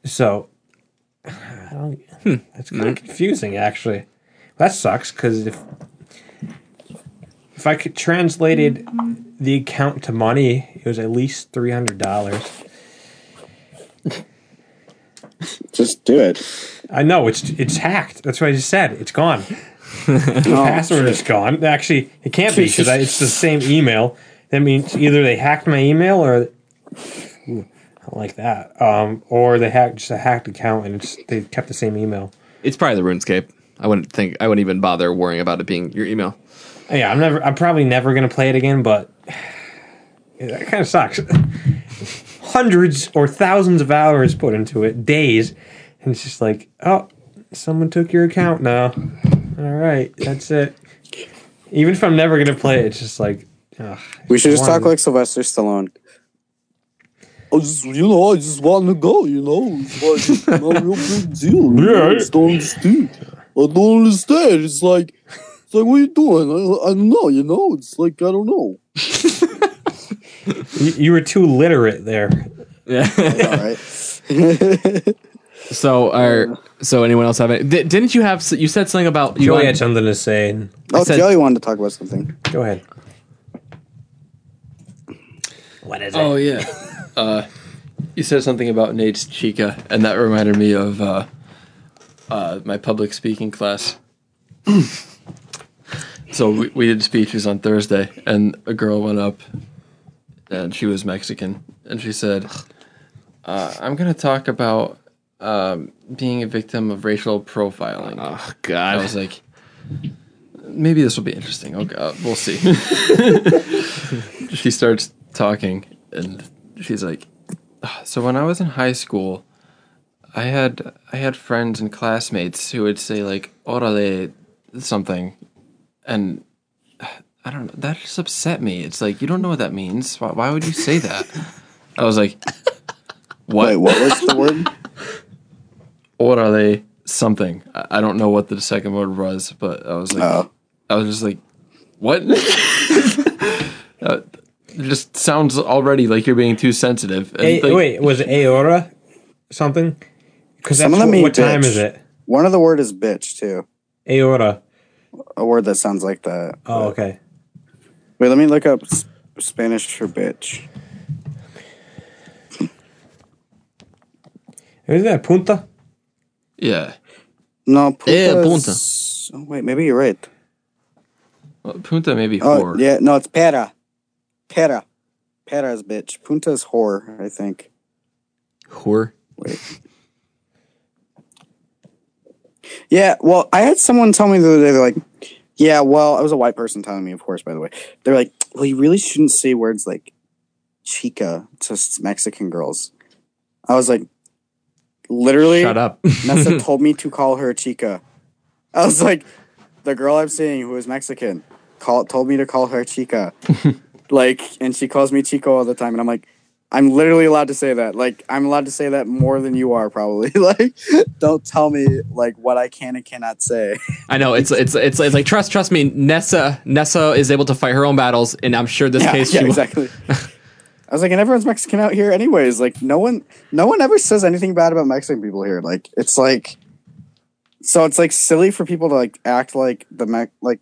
So I don't, Hmm. it's kind of confusing actually. That sucks because if if I could translated the account to money, it was at least three hundred dollars. Just do it. I know it's it's hacked. That's what I just said. It's gone. the Oh, password is gone. Actually, it can't be because it's the same email. That means either they hacked my email or Ooh, I don't like that. Um, or they hacked just a hacked account and it's they kept the same email. It's probably the RuneScape. I wouldn't think. I wouldn't even bother worrying about it being your email. Yeah, I'm never. I'm probably never gonna play it again. But that kind of sucks. Hundreds or thousands of hours put into it, days, and it's just like, oh, someone took your account now. All right, that's it. Even if I'm never gonna play it, it's just like, ugh, We should just One- talk like Sylvester Stallone. I just, you know, I just want to go, you know. It's like not a real big deal. You know? I don't understand. I don't understand. It's like, it's like, what are you doing? I, I don't know, you know. It's like, I don't know. you, you were too literate there. Yeah. All right. So, are so anyone else have it? Di- didn't you have? You said something about you Joey wanted- had something to say. and- Oh, said- Joey wanted to talk about something. Go ahead. What is it? Oh yeah. Uh, you said something about Nate's Chica, and that reminded me of uh, uh, my public speaking class. so we, we did speeches on Thursday, and a girl went up, and she was Mexican, and she said, uh, "I'm going to talk about um, being a victim of racial profiling." Oh God! I was like. Maybe this will be interesting. Okay, uh, we'll see. she starts talking, and she's like, "Ah, "So when I was in high school, I had I had friends and classmates who would say like "orale" something, and I don't know. That just upset me. It's like you don't know what that means. Why, why would you say that? I was like, "What? Wait, what was the word? orale something. I I don't know what the second word was, but I was like, Oh. I was just like, what? uh, it just sounds already like you're being too sensitive. A- like, wait, was it aorta something? Because Some of them what, mean what time bitch. is it? One of the word is bitch too. Aorta. A word that sounds like that. Oh, okay. Wait, let me look up s- Spanish for bitch. Isn't that punta? Yeah. No, eh, punta. Yeah, is- Oh, wait, maybe you're right. Well, punta maybe Oh, four. yeah, no, it's pera. Pera. Pera is bitch. Punta is whore, I think. Whore. Wait. Yeah, well, I had someone tell me the other day, they're like, yeah, well, I was a white person telling me, of course, by the way. They're like, well, you really shouldn't say words like chica to Mexican girls. I was like, literally, Shut up. Nessa told me to call her chica. I was like, the girl I'm seeing who is Mexican call, told me to call her chica. like, and she calls me Chico all the time. And I'm like, I'm literally allowed to say that. Like, I'm allowed to say that more than you are, probably. like, don't tell me like what I can and cannot say. I know it's it's it's it's like trust trust me. Nessa Nessa is able to fight her own battles, and I'm sure this yeah, case yeah, she exactly. I was like, and everyone's Mexican out here, anyways. Like, no one, no one ever says anything bad about Mexican people here. Like, it's like, so it's like silly for people to like act like the Me- like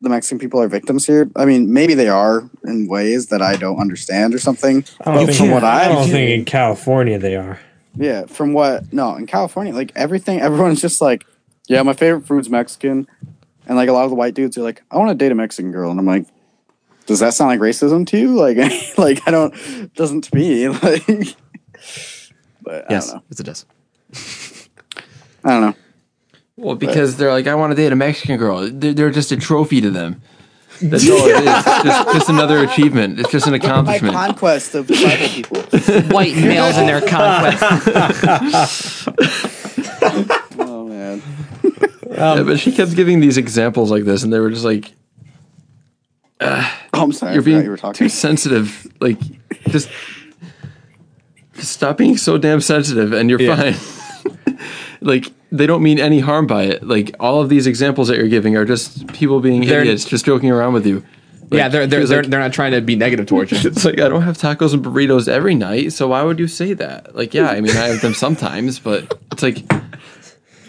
the Mexican people are victims here. I mean, maybe they are in ways that I don't understand or something. I don't, But think, from what I I don't think in California they are. Yeah, from what no in California, like everything, everyone's just like, yeah, my favorite food's Mexican, and like a lot of the white dudes are like, I want to date a Mexican girl, and I'm like, does that sound like racism to you? Like, like I don't, doesn't to me. Like, but I don't know. yes, it does. I don't know. Well, because they're like, I want to date a Mexican girl. They're, they're just a trophy to them. That's all it is. Just, just another achievement. It's just an accomplishment. My accomplishment. conquest of tribal people. White males and their conquest. oh man. yeah, but she kept giving these examples like this, and they were just like, uh, Oh, I'm sorry. "You're being you were talking. too sensitive." Like, just, just stop being so damn sensitive, and you're Yeah. fine. Like, they don't mean any harm by it. Like, all of these examples that you're giving are just people being They're- idiots, just joking around with you. Like, yeah, they're they're they're, like- they're not trying to be negative towards you. it's like I don't have tacos and burritos every night, so why would you say that? Like, yeah, I mean, I have them sometimes, but it's like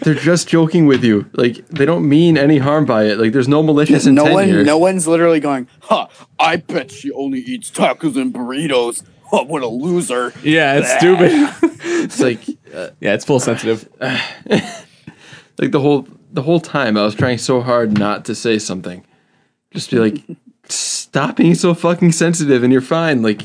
they're just joking with you. Like, they don't mean any harm by it. Like, there's no malicious no intent one, here. no one's literally going. Huh? I bet she only eats tacos and burritos. Huh, what a loser. Yeah, it's Blah. stupid. It's like, uh, yeah, it's full sensitive. like the whole the whole time I was trying so hard not to say something. Just be like, stop being so fucking sensitive, and you're fine. Like,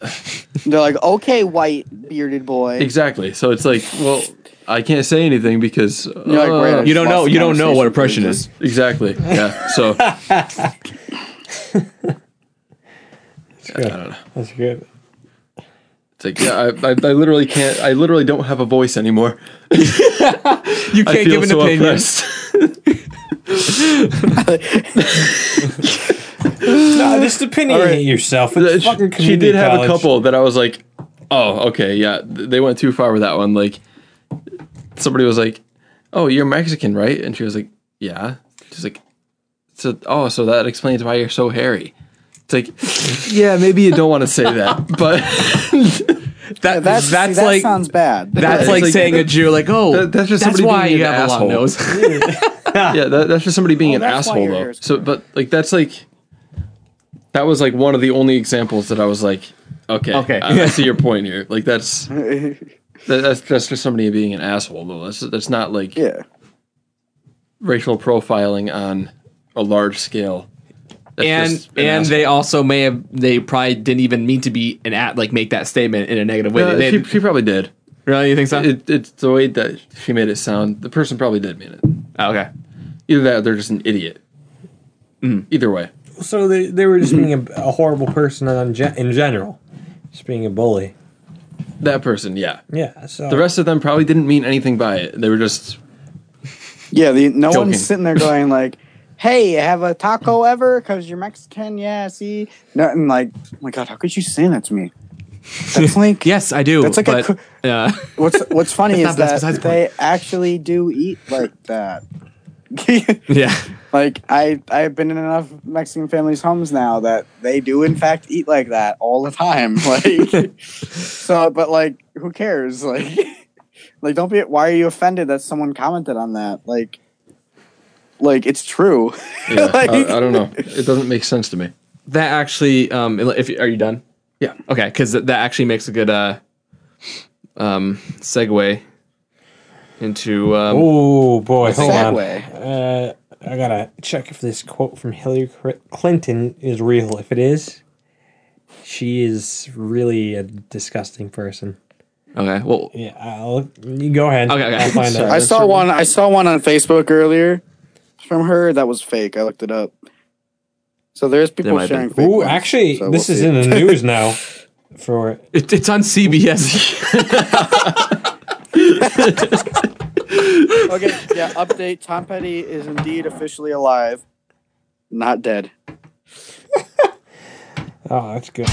They're like, okay, white bearded boy. exactly. So it's like, well, I can't say anything because You're like, wait, You don't know. You don't know what oppression is. Exactly. Yeah. So I don't know. That's good. It's like, yeah, I, I, I literally can't. I literally don't have a voice anymore. You can't give an so opinion. oppressed. No, just opinionate yourself. It's She- fucking she community did have college. a couple that I was like, oh, okay, yeah, they went too far with that one. Like, somebody was like, oh, you're Mexican, right? And she was like, yeah. She's like, so, oh, so that explains why you're so hairy. It's like, yeah, maybe you don't want to say that, but That That's that's, that's see, that like sounds bad. that's like, like- saying a Jew like, oh, That- that's just that's somebody why being you an have a long asshole. nose. yeah, that, that's just somebody being Oh, an asshole though. hair So, but like that's like that was like one of the only examples that I was like, okay, Okay. I, I see your point here. Like that's that, that's that's just somebody being an asshole though. That's that's not like yeah. racial profiling on a large scale. That's and and they also may have they probably didn't even mean to be an at like make that statement in a negative way. Uh, They- she, she probably did. really, you think so? It, it's the way that she made it sound. The person probably did mean it. Oh, okay. Either that, or they're just an idiot. Mm. Either way. So they, they were just being a, a horrible person on ge- in general, just being a bully. That person, yeah. Yeah. So The rest of them probably didn't mean anything by it. They were just Yeah, the, no Joking. one's sitting there going like, "Hey, have a taco ever? Because you're Mexican." Yeah, see, nothing like, "Oh my god, how could you say that to me?" That's like, Yes, I do. That's like a but, coo- uh, what's what's funny is that the they actually do eat like that. yeah. Like I, I've been in enough Mexican families' homes now that they do in fact eat like that all the time. Like, so, but like, who cares? Like, like don't be. Why are you offended that someone commented on that? Like, like it's true. yeah. Like- I, I don't know. It doesn't make sense to me. That actually, um, if are you done? Yeah. Okay, because that actually makes a good uh, um, segue into um, Oh boy, hold on. Uh, I gotta check if this quote from Hillary Clinton is real. If it is, she is really a disgusting person. Okay, well, Yeah, I'll, you go ahead. Okay, okay. I'll find out. I saw one. I saw one on Facebook earlier from her that was fake. I looked it up. So there's people might have sharing. been- Fake Ooh, ones, actually, so this we'll is see. in the news now. For it, it's on CBS. okay, yeah. Update: Tom Petty is indeed officially alive, not dead. oh, that's good.